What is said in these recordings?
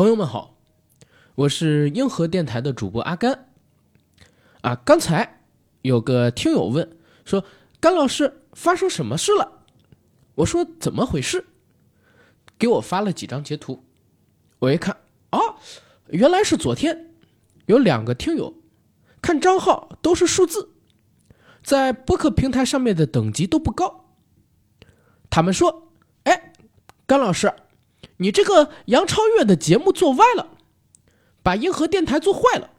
朋友们好，我是硬核电台的主播阿甘。啊，刚才有个听友问说：“甘老师，发生什么事了？”我说：“怎么回事？”给我发了几张截图，我一看，哦，原来是昨天有两个听友看账号都是数字，在播客平台上面的等级都不高。他们说：“哎，甘老师。”你这个杨超越的节目做歪了，把硬核电台做坏了。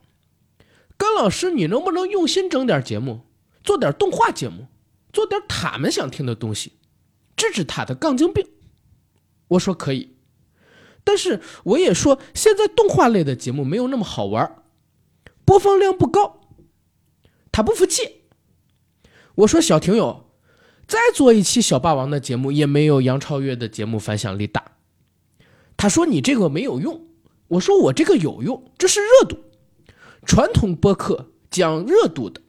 甘老师，你能不能用心整点节目，做点动画节目，做点他们想听的东西，治治他的杠精病？我说可以，但是我也说现在动画类的节目没有那么好玩，播放量不高。他不服气，我说小听友，再做一期小霸王的节目也没有杨超越的节目反响力大。他说：“你这个没有用。”我说：“我这个有用，这是热度。传统播客讲热度的，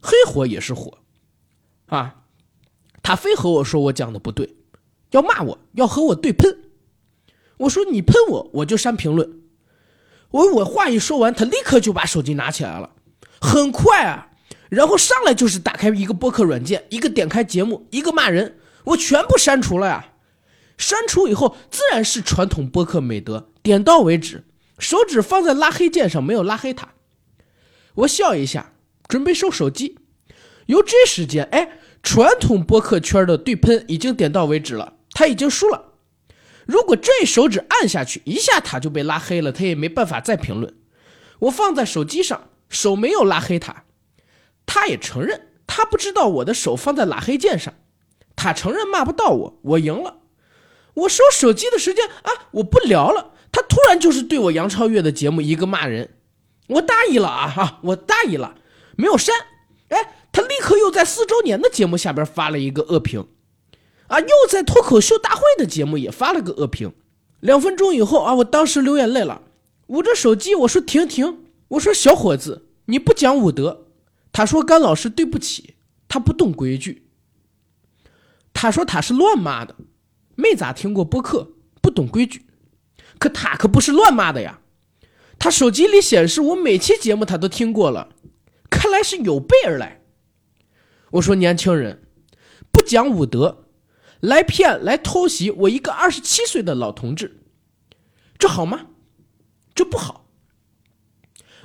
黑火也是火，啊。”他非和我说我讲的不对，要骂我，要和我对喷。我说：“你喷我，我就删评论。”我我话一说完，他立刻就把手机拿起来了，很快啊，然后上来就是打开一个播客软件，一个点开节目，一个骂人，我全部删除了呀。删除以后，自然是传统播客美德，点到为止，手指放在拉黑键上，没有拉黑他。我笑一下，准备收手机。由这时间，哎，传统播客圈的对喷已经点到为止了，他已经输了。如果这手指按下去，一下他就被拉黑了，他也没办法再评论。我放在手机上，手没有拉黑他，他也承认他不知道我的手放在拉黑键上，他承认骂不到我，我赢了。我收手机的时间啊，我不聊了。他突然就是对我杨超越的节目一个骂人，我大意了啊哈，我大意了，没有删。哎，他立刻又在四周年的节目下边发了一个恶评，啊，又在脱口秀大会的节目也发了个恶评。两分钟以后啊，我当时流眼泪了，捂着手机我说停停，我说小伙子你不讲武德。他说甘老师对不起，他不懂规矩。他说他是乱骂的。没咋听过播客，不懂规矩，可他可不是乱骂的呀。他手机里显示我每期节目他都听过了，看来是有备而来。我说年轻人不讲武德，来骗来偷袭我一个二十七岁的老同志，这好吗？这不好。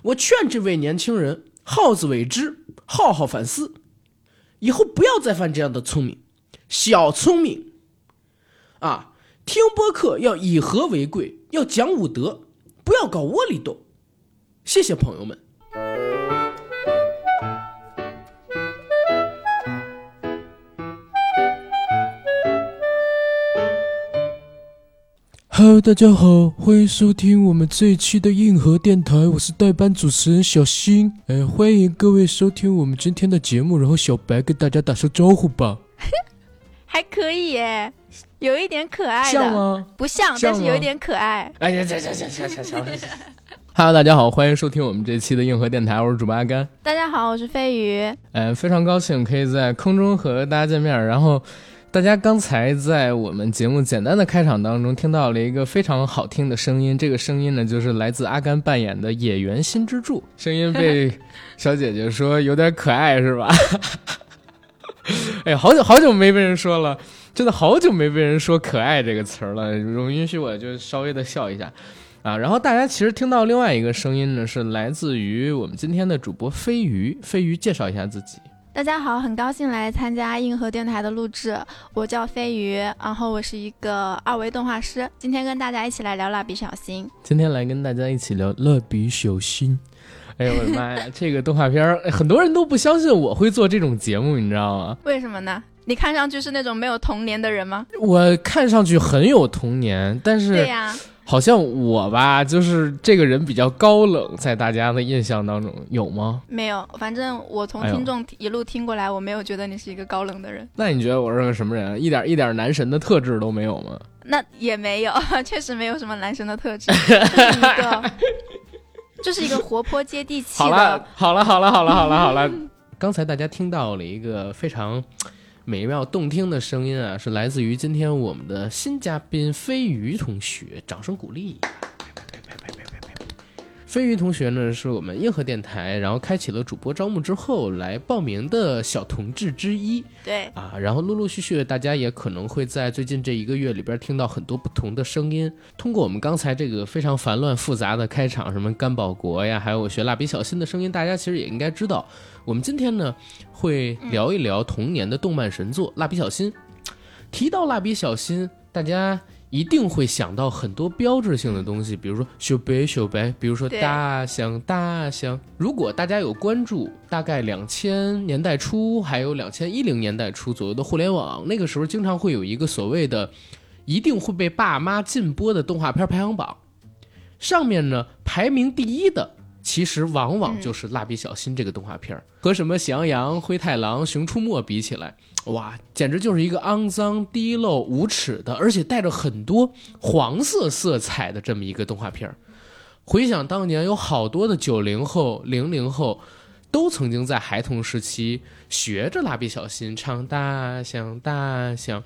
我劝这位年轻人好自为之，好好反思，以后不要再犯这样的聪明，小聪明。啊，听播客要以和为贵，要讲武德，不要搞窝里斗。谢谢朋友们。Hello，大家好，欢迎收听我们这一期的硬核电台，我是代班主持人小新。哎，欢迎各位收听我们今天的节目，然后小白跟大家打声招呼吧。还可以耶。有一点可爱的，像吗？不像，但是有一点可爱。哎呀，行行行行行行行。Hello，大家好，欢迎收听我们这期的硬核电台，我是主播阿甘。大家好，我是飞鱼。哎，非常高兴可以在空中和大家见面。然后，大家刚才在我们节目简单的开场当中听到了一个非常好听的声音，这个声音呢就是来自阿甘扮演的野原新之助，声音被 小姐姐说有点可爱，是吧？哎，好久好久没被人说了。真的好久没被人说“可爱”这个词儿了，容允许我就稍微的笑一下，啊，然后大家其实听到另外一个声音呢，是来自于我们今天的主播飞鱼。飞鱼介绍一下自己。大家好，很高兴来参加硬核电台的录制，我叫飞鱼，然后我是一个二维动画师，今天跟大家一起来聊蜡笔小新。今天来跟大家一起聊蜡笔小新。哎呦我的妈呀，这个动画片很多人都不相信我会做这种节目，你知道吗？为什么呢？你看上去是那种没有童年的人吗？我看上去很有童年，但是对呀，好像我吧，就是这个人比较高冷，在大家的印象当中有吗？没有，反正我从听众一路听过来，我没有觉得你是一个高冷的人。那你觉得我是个什么人？一点一点男神的特质都没有吗？那也没有，确实没有什么男神的特质，就是一个，就是一个活泼接地气的。好了，好了，好了，好了，好了，好了。刚才大家听到了一个非常。美妙动听的声音啊，是来自于今天我们的新嘉宾飞鱼同学，掌声鼓励。飞鱼同学呢，是我们硬核电台，然后开启了主播招募之后来报名的小同志之一对，啊。然后陆陆续续，大家也可能会在最近这一个月里边听到很多不同的声音。通过我们刚才这个非常繁乱复杂的开场，什么甘保国呀，还有我学蜡笔小新的声音，大家其实也应该知道。我们今天呢会聊一聊童年的动漫神作《蜡笔小新》。提到蜡笔小新，大家一定会想到很多标志性的东西，比如说小白小白，比如说大象大象。如果大家有关注，大概两千年代初还有两千一零年代初左右的互联网，那个时候经常会有一个所谓的一定会被爸妈禁播的动画片排行榜，上面呢排名第一的。其实往往就是《蜡笔小新》这个动画片儿，和什么《喜羊羊》《灰太狼》《熊出没》比起来，哇，简直就是一个肮脏、低陋、无耻的，而且带着很多黄色色彩的这么一个动画片儿。回想当年，有好多的九零后、零零后，都曾经在孩童时期学着蜡笔小新唱大象大象，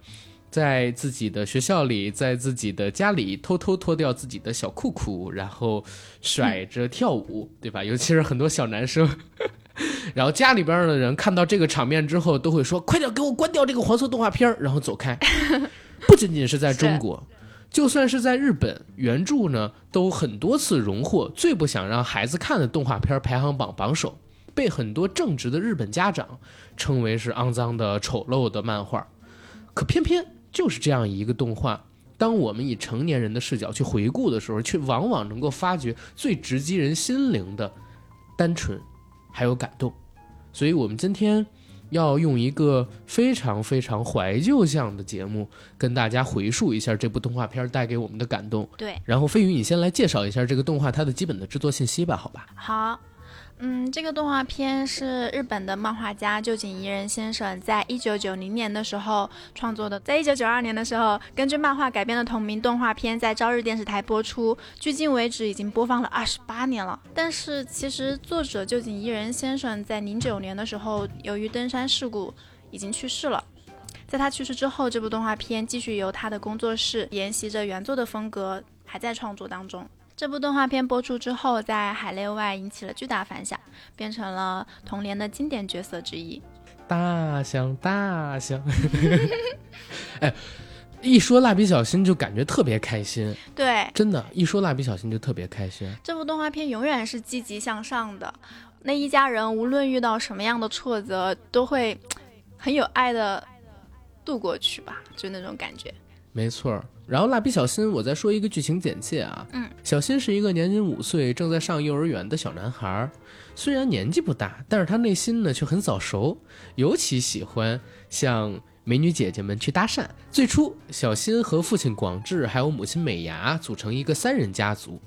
在自己的学校里，在自己的家里偷偷脱掉自己的小裤裤，然后甩着跳舞，对吧？尤其是很多小男生。然后家里边的人看到这个场面之后，都会说：“快点给我关掉这个黄色动画片！”然后走开。不仅仅是在中国，就算是在日本，原著呢都很多次荣获最不想让孩子看的动画片排行榜榜首，被很多正直的日本家长称为是肮脏的、丑陋的漫画。可偏偏就是这样一个动画，当我们以成年人的视角去回顾的时候，却往往能够发掘最直击人心灵的单纯，还有感动。所以，我们今天要用一个非常非常怀旧向的节目，跟大家回述一下这部动画片带给我们的感动。对，然后，飞宇，你先来介绍一下这个动画它的基本的制作信息吧，好吧？好，嗯，这个动画片是日本的漫画家旧井宜人先生在一九九零年的时候创作的，在一九九二年的时候，根据漫画改编的同名动画片在朝日电视台播出，距今为止已经播放了二十八年了。但是其实作者旧井宜人先生在零九年的时候，由于登山事故已经去世了。在他去世之后，这部动画片继续由他的工作室沿袭着原作的风格，还在创作当中。这部动画片播出之后，在海内外引起了巨大反响，变成了童年的经典角色之一。大象，大象。哎，一说蜡笔小新就感觉特别开心，对，真的，一说蜡笔小新就特别开心。这部动画片永远是积极向上的，那一家人无论遇到什么样的挫折，都会很有爱的度过去吧，就那种感觉。没错儿，然后蜡笔小新，我再说一个剧情简介啊。嗯，小新是一个年仅五岁、正在上幼儿园的小男孩儿，虽然年纪不大，但是他内心呢却很早熟，尤其喜欢向美女姐姐们去搭讪。最初，小新和父亲广志还有母亲美伢组成一个三人家族。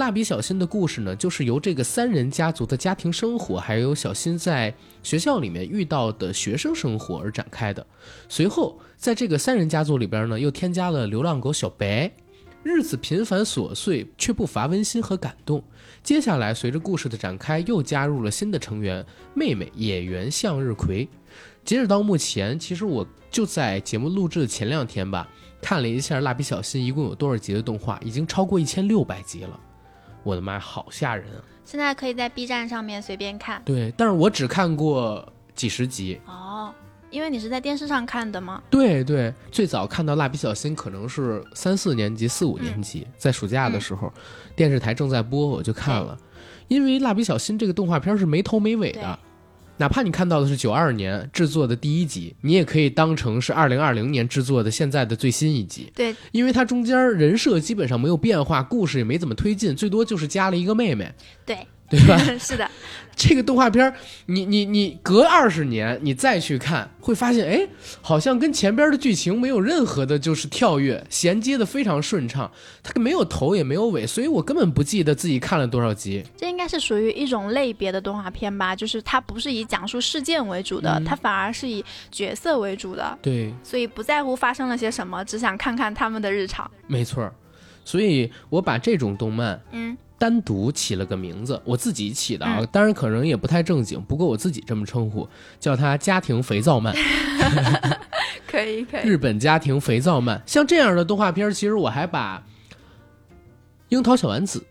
蜡笔小新的故事呢，就是由这个三人家族的家庭生活，还有小新在学校里面遇到的学生生活而展开的。随后，在这个三人家族里边呢，又添加了流浪狗小白，日子平凡琐碎，却不乏温馨和感动。接下来，随着故事的展开，又加入了新的成员妹妹野原向日葵。截止到目前，其实我就在节目录制的前两天吧，看了一下《蜡笔小新》一共有多少集的动画，已经超过一千六百集了。我的妈，好吓人啊！现在可以在 B 站上面随便看对，但是我只看过几十集。哦，因为你是在电视上看的吗？对对，最早看到蜡笔小新可能是三四年级、四五年级，在暑假的时候，电视台正在播，我就看了。因为蜡笔小新这个动画片是没头没尾的，哪怕你看到的是九二年制作的第一集，你也可以当成是二零二零年制作的现在的最新一集，对，因为它中间人设基本上没有变化，故事也没怎么推进，最多就是加了一个妹妹，对，对吧？是的，这个动画片儿，你你你隔二十年你再去看，会发现，哎，好像跟前边的剧情没有任何的，就是跳跃，衔接的非常顺畅，它没有头也没有尾，所以我根本不记得自己看了多少集。这应该是属于一种类别的动画片吧，就是它不是以讲述事件为主的，嗯它反而是以角色为主的，对，所以不在乎发生了些什么，只想看看他们的日常。没错儿，所以我把这种动漫嗯，单独起了个名字，我自己起的啊，嗯当然可能也不太正经，不过我自己这么称呼，叫它家庭肥皂漫。可以可以，日本家庭肥皂漫，像这样的动画片，其实我还把《樱桃小丸子》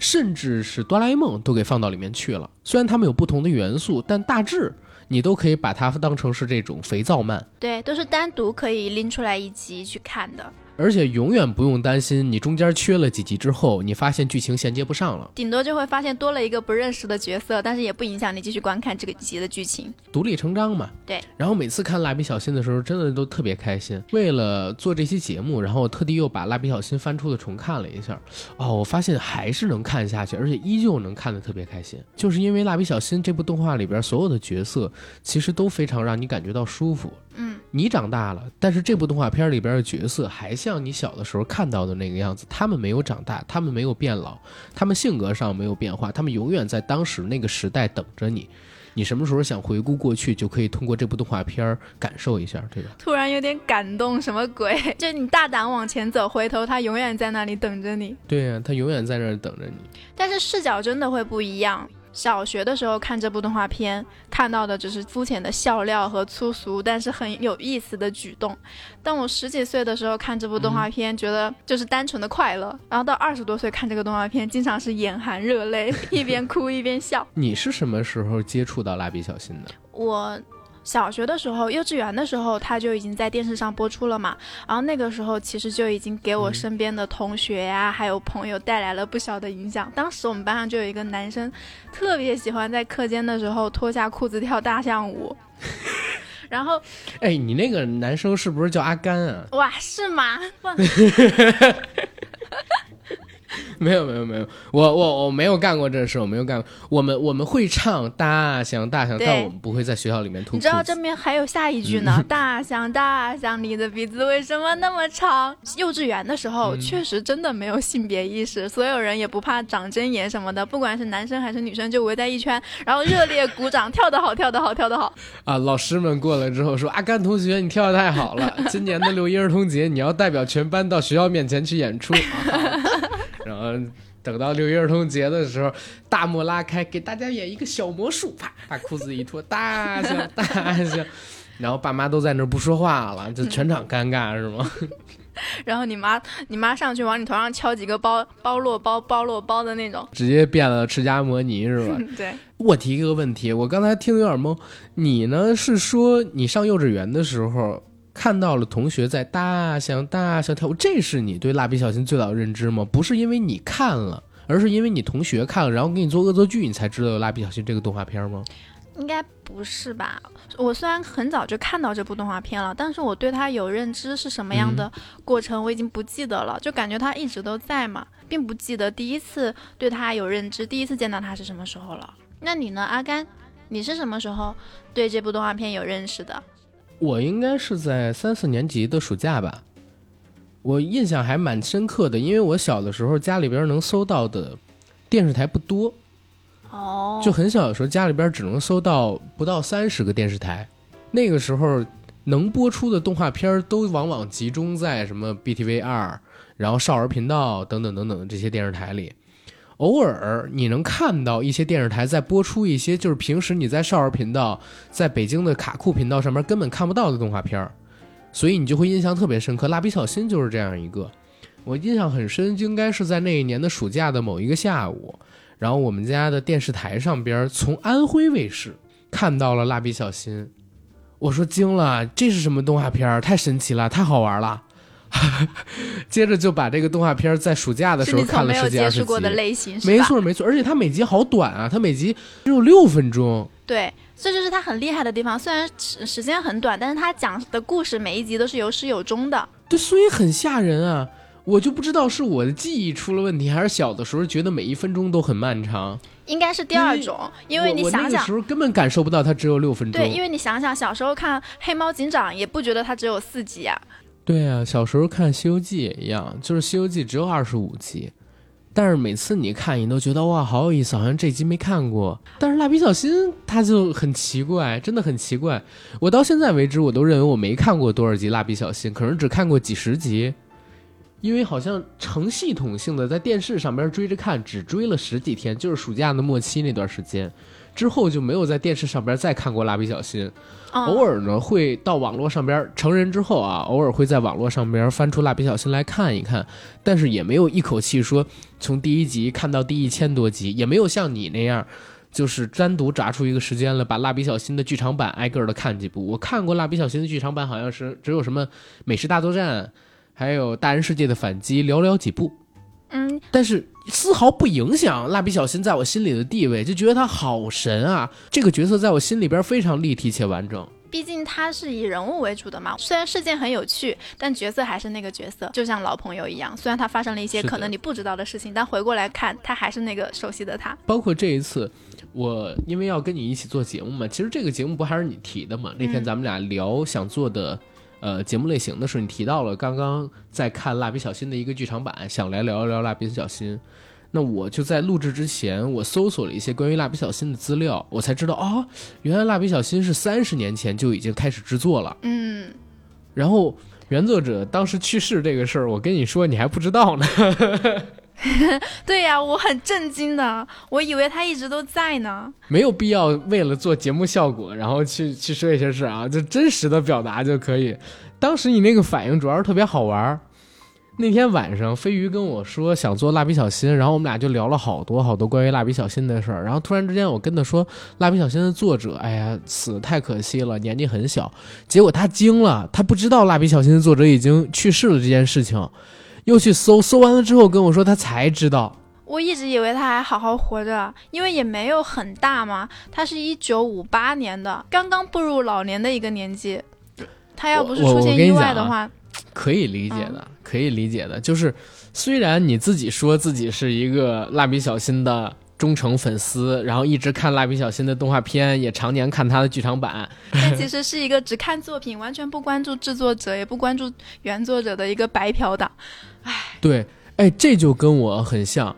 甚至是哆啦 A 梦都给放到里面去了。虽然它们有不同的元素，但大致你都可以把它当成是这种肥皂漫。对，都是单独可以拎出来一集去看的。而且永远不用担心，你中间缺了几集之后，你发现剧情衔接不上了，顶多就会发现多了一个不认识的角色，但是也不影响你继续观看这个集的剧情，独立成章嘛。对。然后每次看蜡笔小新的时候，真的都特别开心。为了做这期节目，然后我特地又把蜡笔小新翻出的重看了一下，哦，我发现还是能看下去，而且依旧能看得特别开心，就是因为蜡笔小新这部动画里边所有的角色，其实都非常让你感觉到舒服。嗯。你长大了，但是这部动画片里边的角色还像你小的时候看到的那个样子，他们没有长大，他们没有变老，他们性格上没有变化，他们永远在当时那个时代等着你。你什么时候想回顾过去，就可以通过这部动画片感受一下这个。突然有点感动，什么鬼？就你大胆往前走，回头他永远在那里等着你。对呀，他永远在那儿等着你。但是视角真的会不一样。小学的时候看这部动画片，看到的只是肤浅的笑料和粗俗，但是很有意思的举动。但我十几岁的时候看这部动画片，觉得就是单纯的快乐。然后到二十多岁看这个动画片，经常是眼含热泪，一边哭一边笑。你是什么时候接触到蜡笔小新的？我。小学的时候，幼稚园的时候，他就已经在电视上播出了嘛。然后那个时候，其实就已经给我身边的同学呀，还有朋友带来了不小的影响。当时我们班上就有一个男生，特别喜欢在课间的时候脱下裤子跳大象舞。然后，哎，你那个男生是不是叫阿甘啊？哇，是吗？没有没有没有，我我我没有干过这事，我没有干过。我们我们会唱大象大象，但我们不会在学校里面吐。你知道这边还有下一句呢？大象大象，你的鼻子为什么那么长？幼稚园的时候确实真的没有性别意识，所有人也不怕长针眼什么的，不管是男生还是女生，就围在一圈，然后热烈鼓掌，跳得好，跳得好，跳得好。啊，老师们过来之后说：“阿甘同学，你跳的太好了！今年的六一儿童节，你要代表全班到学校面前去演出。”然后等到六一儿童节的时候，大幕拉开，给大家演一个小魔术，啪，把裤子一脱，大笑大笑，然后爸妈都在那不说话了，就全场尴尬是吗？然后你妈你妈上去往你头上敲几个包包落包包落包的那种，直接变了释迦摩尼是吧？对。我提一个问题，我刚才听的有点懵，你呢是说你上幼稚园的时候？看到了同学在大象大象跳舞，这是你对蜡笔小新最早的认知吗？不是因为你看了，而是因为你同学看了，然后给你做恶作剧，你才知道有蜡笔小新这个动画片吗？应该不是吧？我虽然很早就看到这部动画片了，但是我对它有认知是什么样的过程，我已经不记得了，就感觉它一直都在嘛，并不记得第一次对它有认知，第一次见到它是什么时候了。那你呢，阿甘？你是什么时候对这部动画片有认识的？我应该是在三四年级的暑假吧，我印象还蛮深刻的，因为我小的时候家里边能搜到的电视台不多，哦，就很小的时候家里边只能搜到不到三十个电视台，那个时候能播出的动画片都往往集中在什么 BTV 二，然后少儿频道等等等等这些电视台里。偶尔你能看到一些电视台在播出一些就是平时你在少儿频道、在北京的卡酷频道上面根本看不到的动画片儿，所以你就会印象特别深刻。蜡笔小新就是这样一个，我印象很深，应该是在那一年的暑假的某一个下午，然后我们家的电视台上边从安徽卫视看到了蜡笔小新，我说惊了，这是什么动画片儿？太神奇了，太好玩了。接着就把这个动画片在暑假的时候看了十几二十集，没错没错，而且它每集好短啊，它每集只有六分钟。对，这就是它很厉害的地方。虽然时时间很短，但是它讲的故事每一集都是有始有终的。对，所以很吓人啊！我就不知道是我的记忆出了问题，还是小的时候觉得每一分钟都很漫长。应该是第二种，因为你想想，时候根本感受不到它只有六分钟。对，因为你想想，小时候看《黑猫警长》也不觉得它只有四集啊。对呀，小时候看《西游记》也一样，就是《西游记》只有二十五集，但是每次你看，你都觉得哇，好有意思，好像这集没看过。但是蜡笔小新它就很奇怪，真的很奇怪。我到现在为止，我都认为我没看过多少集蜡笔小新，可能只看过几十集。因为好像成系统性的在电视上边追着看，只追了十几天，就是暑假的末期那段时间，之后就没有在电视上边再看过蜡笔小新。偶尔呢会到网络上边，成人之后啊，偶尔会在网络上边翻出蜡笔小新来看一看，但是也没有一口气说从第一集看到第一千多集，也没有像你那样。就是单独炸出一个时间来，把蜡笔小新的剧场版挨个的看几部。我看过蜡笔小新的剧场版，好像是只有什么《美食大作战》，还有《大人世界的反击》，寥寥几部。嗯，但是丝毫不影响蜡笔小新在我心里的地位，就觉得他好神啊！这个角色在我心里边非常立体且完整。毕竟他是以人物为主的嘛，虽然事件很有趣，但角色还是那个角色，就像老朋友一样。虽然他发生了一些可能你不知道的事情，但回过来看，他还是那个熟悉的他。包括这一次。我因为要跟你一起做节目嘛，其实这个节目不还是你提的嘛？那天咱们俩聊想做的，呃，节目类型的时候，你提到了刚刚在看蜡笔小新的一个剧场版，想来聊一聊蜡笔小新。那我就在录制之前，我搜索了一些关于蜡笔小新的资料，我才知道哦，原来蜡笔小新是三十年前就已经开始制作了。嗯，然后原作者当时去世这个事儿，我跟你说，你还不知道呢。对呀，我很震惊的，我以为他一直都在呢。没有必要为了做节目效果，然后去去说一些事啊，就真实的表达就可以。当时你那个反应主要是特别好玩。那天晚上，飞鱼跟我说想做蜡笔小新，然后我们俩就聊了好多好多关于蜡笔小新的事儿。然后突然之间，我跟他说，蜡笔小新的作者，哎呀，死太可惜了，年纪很小。结果他惊了，他不知道蜡笔小新的作者已经去世了这件事情。又去搜，搜完了之后跟我说，他才知道。我一直以为他还好好活着，因为也没有很大嘛。他是一九五八年的，刚刚步入老年的一个年纪。他要不是出现意外的话，可以理解的，可以理解的。就是虽然你自己说自己是一个蜡笔小新的。忠诚粉丝，然后一直看蜡笔小新的动画片，也常年看他的剧场版。但其 实是一个只看作品，完全不关注制作者，也不关注原作者的一个白嫖党。唉，对，哎，这就跟我很像。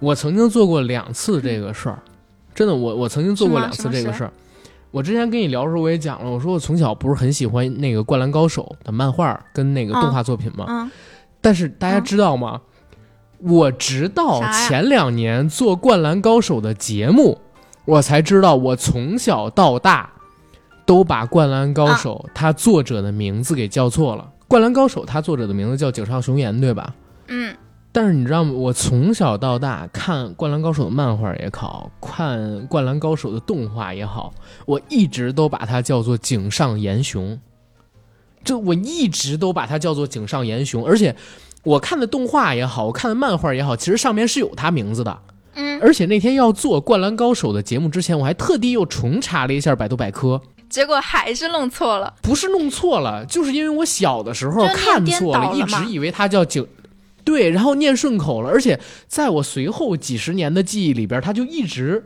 我曾经做过两次这个事儿，真的，我我曾经做过两次这个事儿。我之前跟你聊的时候，我也讲了，我说我从小不是很喜欢那个《灌篮高手》的漫画跟那个动画作品嘛？嗯。但是大家知道吗？我直到前两年做《灌篮高手》的节目，我才知道，我从小到大都把《灌篮高手》它作者的名字给叫错了。《灌篮高手》他作者的名字叫井上雄彦，对吧？嗯。但是你知道吗？我从小到大看《灌篮高手》的漫画也好，看《灌篮高手》的动画也好，我一直都把它叫做井上岩雄。这我一直都把它叫做井上岩雄，而且。我看的动画也好，我看的漫画也好，其实上面是有他名字的。嗯，而且那天要做《灌篮高手》的节目之前，我还特地又重查了一下百度百科，结果还是弄错了。不是弄错了，就是因为我小的时候看错了，一直以为它叫景，对，然后念顺口了。而且在我随后几十年的记忆里边，它就一直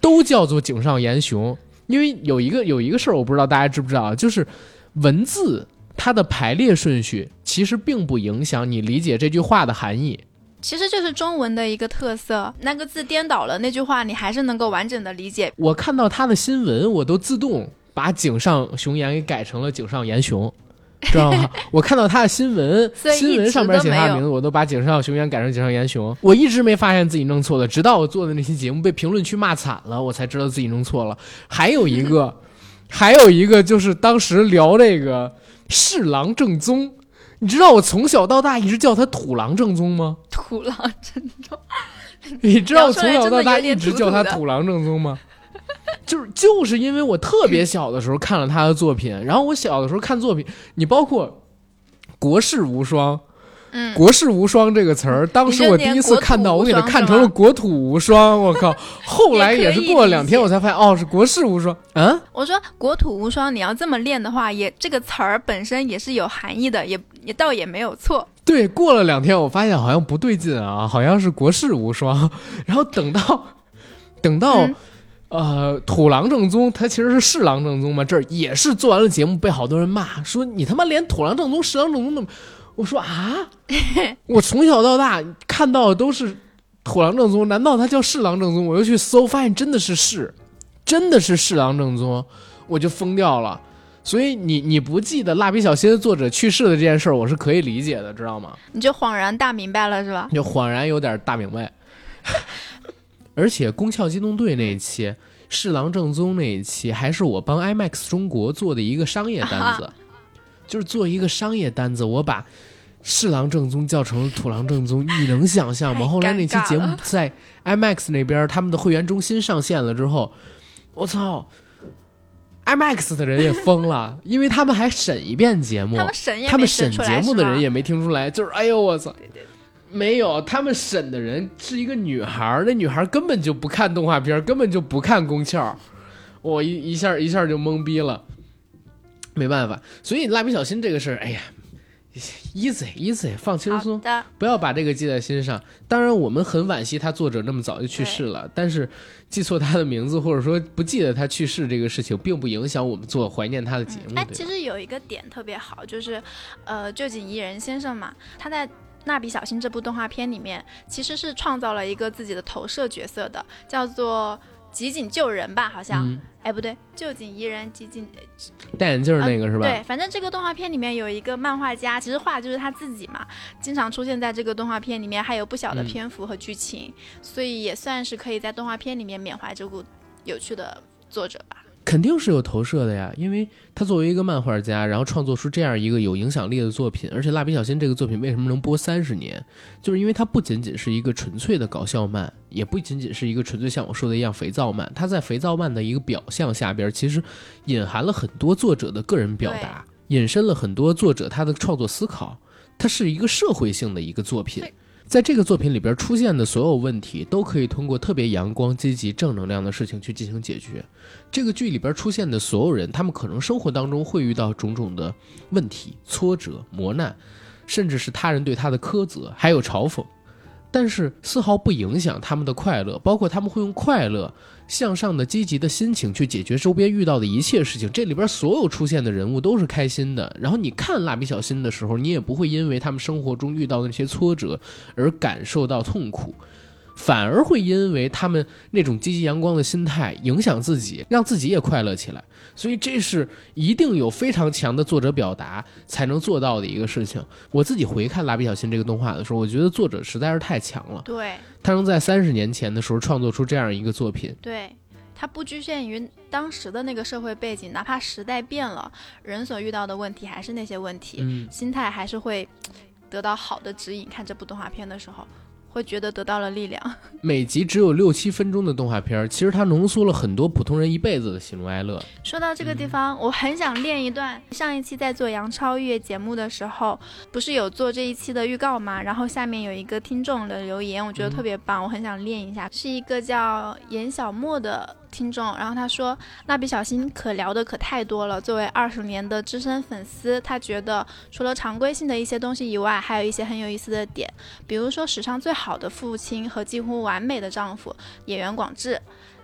都叫做井上岩雄。因为有一个有一个事儿，我不知道大家知不知道，就是文字。它的排列顺序其实并不影响你理解这句话的含义，其实就是中文的一个特色，那个字颠倒了，那句话你还是能够完整的理解。我看到他的新闻，我都自动把井上雄彦给改成了井上岩雄，知道吗？我看到他的新闻，新闻上面写他的名字，我都把井上雄彦改成井上岩雄。我一直没发现自己弄错了，直到我做的那期节目被评论区骂惨了，我才知道自己弄错了。还有一个，还有一个就是当时聊这个。侍郎正宗，你知道我从小到大一直叫他土狼正宗吗？土狼正宗，你知道我从小到大一直叫他土狼正宗吗？就是就是因为我特别小的时候看了他的作品，然后我小的时候看作品，你包括《国士无双》。嗯，国士无双这个词儿，当时我第一次看到，我给它看成了国土无双。我靠！后来也是过了两天，我才发现哦，是国士无双。嗯，我说国土无双，你要这么练的话，也这个词儿本身也是有含义的，也也倒也没有错。对，过了两天，我发现好像不对劲啊，好像是国士无双。然后等到等到呃土狼正宗，他其实是侍郎正宗嘛，这儿也是做完了节目被好多人骂，说你他妈连土狼正宗、侍郎正宗都。我说啊，我从小到大看到的都是土狼正宗，难道他叫侍郎正宗？我又去搜，发现真的是侍，真的是侍郎正宗，我就疯掉了。所以你你不记得蜡笔小新的作者去世的这件事儿，我是可以理解的，知道吗？你就恍然大明白了是吧？就恍然有点大明白。而且《宫壳机动队》那一期，侍郎正宗那一期，还是我帮 IMAX 中国做的一个商业单子，就是做一个商业单子，我把侍郎正宗叫成了土郎正宗，你能想象吗？后来那期节目在 IMAX 那边他们的会员中心上线了之后，我操！IMAX 的人也疯了，因为他们还审一遍节目，他们审也他们审节目的人也没听出来，就是哎呦我操！没有，他们审的人是一个女孩儿，那女孩儿根本就不看动画片，根本就不看宫壳，我一一下一下就懵逼了，没办法，所以蜡笔小新这个事儿，哎呀，easy easy，放轻松，不要把这个记在心上。当然，我们很惋惜他作者那么早就去世了，但是记错他的名字或者说不记得他去世这个事情，并不影响我们做怀念他的节目，哎？其实有一个点特别好，就是，呃，旧井宜人先生嘛，他在《蜡笔小新》这部动画片里面，其实是创造了一个自己的投射角色的，叫做吉井救人吧，好像，嗯，哎，不对，旧井宜人吉井，戴眼镜儿那个是吧？对，反正这个动画片里面有一个漫画家，其实画就是他自己嘛，经常出现在这个动画片里面，还有不小的嗯篇幅和剧情，所以也算是可以在动画片里面缅怀这部有趣的作者吧。肯定是有投射的呀，因为他作为一个漫画家，然后创作出这样一个有影响力的作品，而且《蜡笔小新》这个作品为什么能播三十年，就是因为它不仅仅是一个纯粹的搞笑漫，也不仅仅是一个纯粹像我说的一样肥皂漫，它在肥皂漫的一个表象下边，其实隐含了很多作者的个人表达，引申了很多作者他的创作思考，它是一个社会性的一个作品对。在这个作品里边出现的所有问题，都可以通过特别阳光、积极、正能量的事情去进行解决。这个剧里边出现的所有人，他们可能生活当中会遇到种种的问题、挫折、磨难，甚至是他人对他的苛责，还有嘲讽，但是丝毫不影响他们的快乐，包括他们会用快乐、向上的、积极的心情去解决周边遇到的一切事情。这里边所有出现的人物都是开心的。然后你看蜡笔小新的时候，你也不会因为他们生活中遇到的那些挫折而感受到痛苦。反而会因为他们那种积极阳光的心态影响自己，让自己也快乐起来。所以这是一定有非常强的作者表达才能做到的一个事情。我自己回看《蜡笔小新》这个动画的时候，我觉得作者实在是太强了，对他能在三十年前的时候创作出这样一个作品。对，他不局限于当时的那个社会背景，哪怕时代变了，人所遇到的问题还是那些问题，嗯，心态还是会得到好的指引。看这部动画片的时候，会觉得得到了力量。每集只有六七分钟的动画片儿，其实它浓缩了很多普通人一辈子的喜怒哀乐。说到这个地方，我很想练一段。上一期在做杨超越节目的时候，不是有做这一期的预告吗？然后下面有一个听众的留言，我觉得特别棒，我很想练一下。是一个叫严小莫的听众，然后他说：“蜡笔小新可聊的可太多了。作为二十年的资深粉丝，他觉得除了常规性的一些东西以外，还有一些很有意思的点，比如说史上最好的父亲和几乎完美的丈夫演员广志。”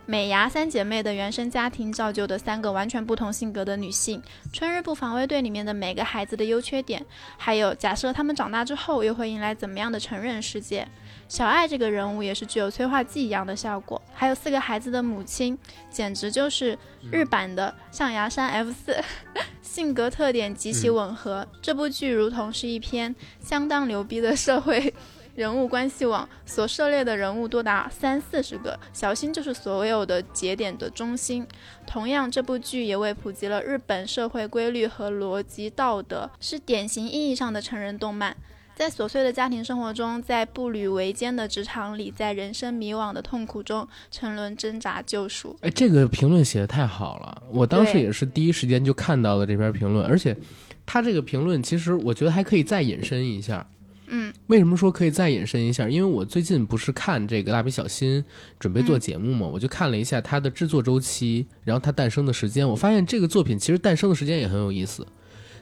美伢三姐妹的原生家庭造就的三个完全不同性格的女性，春日部防卫队里面的每个孩子的优缺点，还有假设他们长大之后又会迎来怎么样的成人世界。小爱这个人物也是具有催化剂一样的效果，还有四个孩子的母亲，简直就是日版的象牙山 F 四，性格特点极其吻合。这部剧如同是一篇相当牛逼的社会人物关系网，所涉猎的人物多达三四十个，小新就是所有的节点的中心。同样，这部剧也为普及了日本社会规律和逻辑道德，是典型意义上的成人动漫。在琐碎的家庭生活中，在步履维艰的职场里，在人生迷惘的痛苦中沉沦挣扎救赎。哎，这个评论写的太好了，我当时也是第一时间就看到了这篇评论，而且他这个评论其实我觉得还可以再引申一下。嗯，为什么说可以再引申一下？因为我最近不是看这个蜡笔小新准备做节目嘛，我就看了一下它的制作周期，然后它诞生的时间，我发现这个作品其实诞生的时间也很有意思。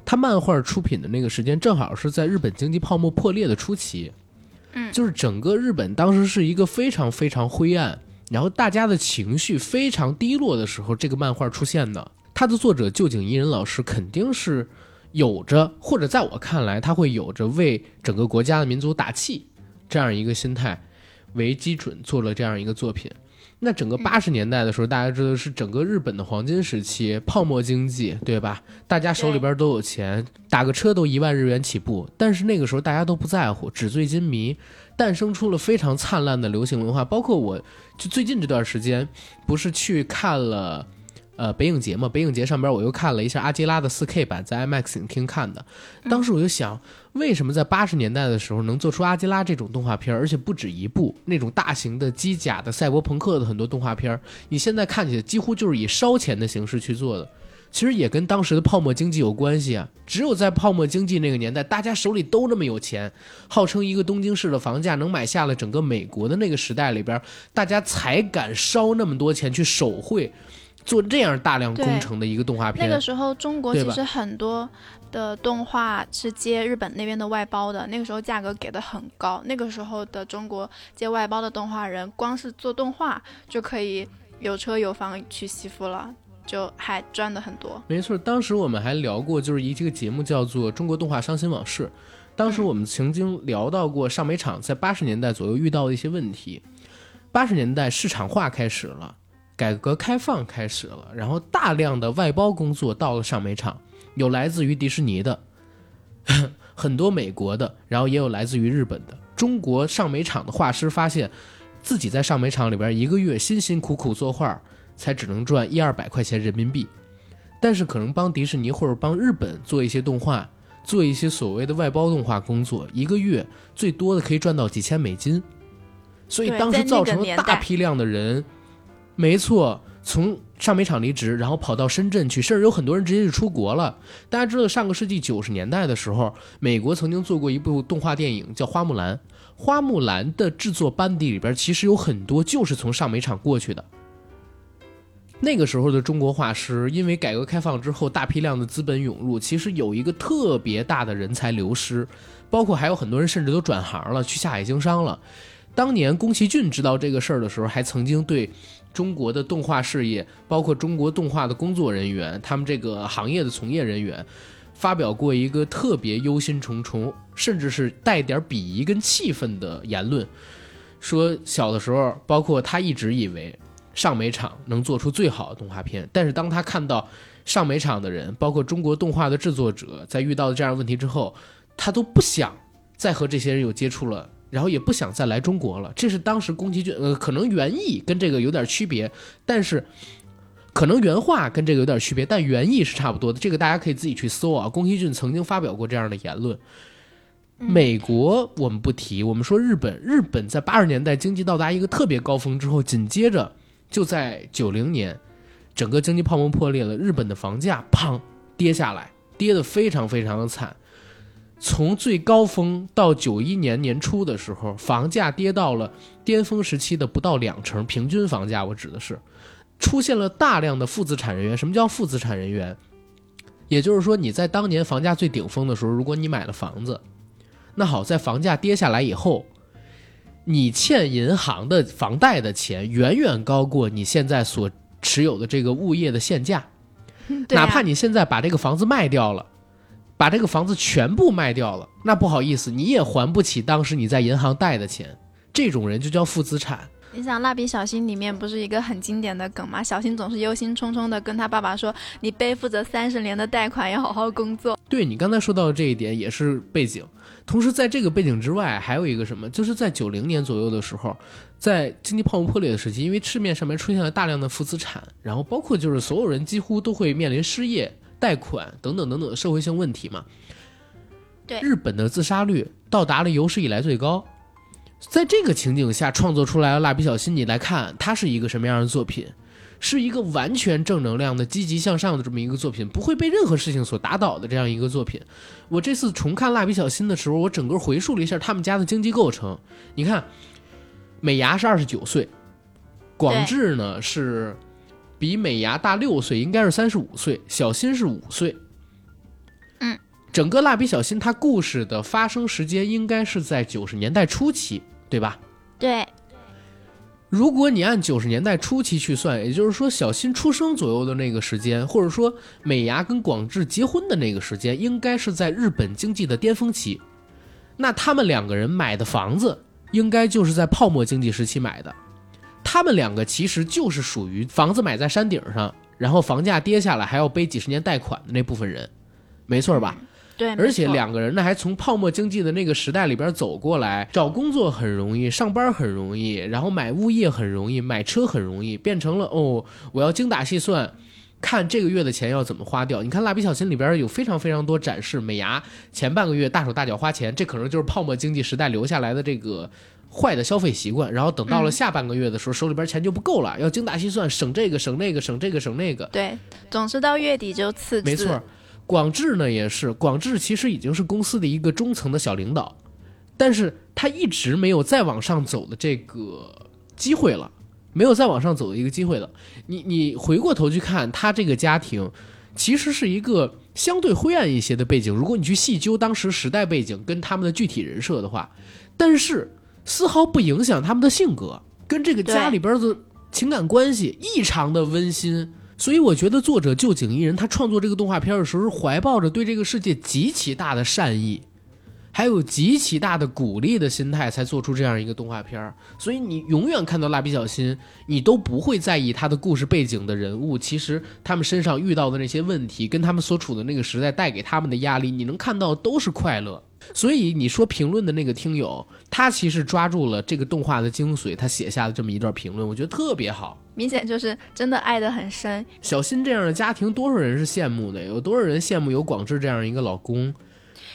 它漫画出品的那个时间正好是在日本经济泡沫破裂的初期，嗯就是整个日本当时是一个非常非常灰暗，然后大家的情绪非常低落的时候，这个漫画出现的。它的作者旧井伊人老师肯定是有着，或者在我看来，他会有着为整个国家的民族打气这样一个心态为基准做了这样一个作品。那整个八十年代的时候，大家知道是整个日本的黄金时期，泡沫经济，对吧？大家手里边都有钱，打个车都一万日元起步。但是那个时候大家都不在乎，纸醉金迷，诞生出了非常灿烂的流行文化。包括我，就最近这段时间，不是去看了。呃，北影节嘛，北影节上边我又看了一下阿基拉的 4K 版，在 IMAX 影厅看的。当时我就想，为什么在八十年代的时候能做出阿基拉这种动画片，而且不止一部那种大型的机甲的赛博朋克的很多动画片，你现在看起来几乎就是以烧钱的形式去做的。其实也跟当时的泡沫经济有关系啊。只有在泡沫经济那个年代，大家手里都那么有钱，号称一个东京市的房价能买下了整个美国的那个时代里边，大家才敢烧那么多钱去手绘。做这样大量工程的一个动画片，那个时候中国其实很多的动画是接日本那边的外包的，那个时候价格给的很高。那个时候的中国接外包的动画人，光是做动画就可以有车有房娶媳妇了，就还赚的很多。没错，当时我们还聊过，就是一这个节目叫做《中国动画伤心往事》，当时我们曾经聊到过上美厂在八十年代左右遇到的一些问题。八十年代市场化开始了。改革开放开始了，然后大量的外包工作到了上美厂，有来自于迪士尼的，很多美国的，然后也有来自于日本的。中国上美厂的画师发现，自己在上美厂里边一个月辛辛苦苦作画，才只能赚一二百块钱人民币，但是可能帮迪士尼或者帮日本做一些动画，做一些所谓的外包动画工作，一个月最多的可以赚到几千美金，所以当时造成了大批量的人。没错，从上美厂离职，然后跑到深圳去，甚至有很多人直接就出国了。大家知道，上个世纪九十年代的时候，美国曾经做过一部动画电影叫《花木兰》，《花木兰》的制作班底里边其实有很多就是从上美厂过去的。那个时候的中国画师，因为改革开放之后大批量的资本涌入，其实有一个特别大的人才流失，包括还有很多人甚至都转行了，去下海经商了。当年宫崎骏知道这个事儿的时候，还曾经对。中国的动画事业，包括中国动画的工作人员，他们这个行业的从业人员，发表过一个特别忧心忡忡，甚至是带点鄙夷跟气愤的言论，说小的时候，包括他一直以为上美厂能做出最好的动画片，但是当他看到上美厂的人，包括中国动画的制作者，在遇到这样的问题之后，他都不想再和这些人有接触了。然后也不想再来中国了，这是当时宫崎骏，呃，可能原意跟这个有点区别，但是可能原话跟这个有点区别，但原意是差不多的。这个大家可以自己去搜啊。宫崎骏曾经发表过这样的言论。美国我们不提，我们说日本，日本在八十年代经济到达一个特别高峰之后，紧接着就在九零年，整个经济泡沫破裂了，日本的房价砰跌下来，跌得非常非常的惨。从最高峰到九一年年初的时候，房价跌到了巅峰时期的不到两成，平均房价我指的是，出现了大量的负资产人员。什么叫负资产人员？也就是说，你在当年房价最顶峰的时候，如果你买了房子，那好，在房价跌下来以后，你欠银行的房贷的钱远远高过你现在所持有的这个物业的现价，哪怕你现在把这个房子卖掉了。把这个房子全部卖掉了，那不好意思，你也还不起当时你在银行贷的钱。这种人就叫负资产。你想《蜡笔小新》里面不是一个很经典的梗吗？小新总是忧心忡忡的跟他爸爸说：“你背负着三十年的贷款，要好好工作。”对你刚才说到的这一点也是背景。同时，在这个背景之外，还有一个什么？就是在九零年左右的时候，在经济泡沫破裂的时期，因为市面上面出现了大量的负资产，然后包括就是所有人几乎都会面临失业。贷款等等等等的社会性问题嘛，对日本的自杀率到达了有史以来最高，在这个情景下创作出来的蜡笔小新，你来看它是一个什么样的作品？是一个完全正能量的、积极向上的这么一个作品，不会被任何事情所打倒的这样一个作品。我这次重看蜡笔小新的时候，我整个回溯了一下他们家的经济构成。你看，美伢是二十九岁，广志呢是。比美伢大六岁，应该是三十五岁。小新是五岁。嗯，整个蜡笔小新它故事的发生时间应该是在九十年代初期，对吧？对。如果你按九十年代初期去算，也就是说小新出生左右的那个时间，或者说美伢跟广志结婚的那个时间，应该是在日本经济的巅峰期。那他们两个人买的房子，应该就是在泡沫经济时期买的。他们两个其实就是属于房子买在山顶上，然后房价跌下来还要背几十年贷款的那部分人，没错吧？对，而且两个人呢还从泡沫经济的那个时代里边走过来，找工作很容易，上班很容易，然后买物业很容易，买车很容易，变成了哦，我要精打细算。看这个月的钱要怎么花掉？你看《蜡笔小新》里边有非常非常多展示美牙前半个月大手大脚花钱，这可能就是泡沫经济时代留下来的这个坏的消费习惯。然后等到了下半个月的时候，手里边钱就不够了，要精打细算，省这个省那个，省这个省那个。对，总是到月底就刺激。没错，广志呢也是，广志其实已经是公司的一个中层的小领导，但是他一直没有再往上走的这个机会了，没有再往上走的一个机会了。你你回过头去看他这个家庭，其实是一个相对灰暗一些的背景。如果你去细究当时时代背景跟他们的具体人设的话，但是丝毫不影响他们的性格跟这个家里边的情感关系异常的温馨。所以我觉得作者旧井一人他创作这个动画片的时候，是怀抱着对这个世界极其大的善意，还有极其大的鼓励的心态，才做出这样一个动画片儿。所以你永远看到蜡笔小新，你都不会在意他的故事背景的人物，其实他们身上遇到的那些问题，跟他们所处的那个时代带给他们的压力，你能看到都是快乐。所以你说评论的那个听友，他其实抓住了这个动画的精髓，他写下了这么一段评论，我觉得特别好。明显就是真的爱得很深。小新这样的家庭，多少人是羡慕的？有多少人羡慕有广志这样一个老公？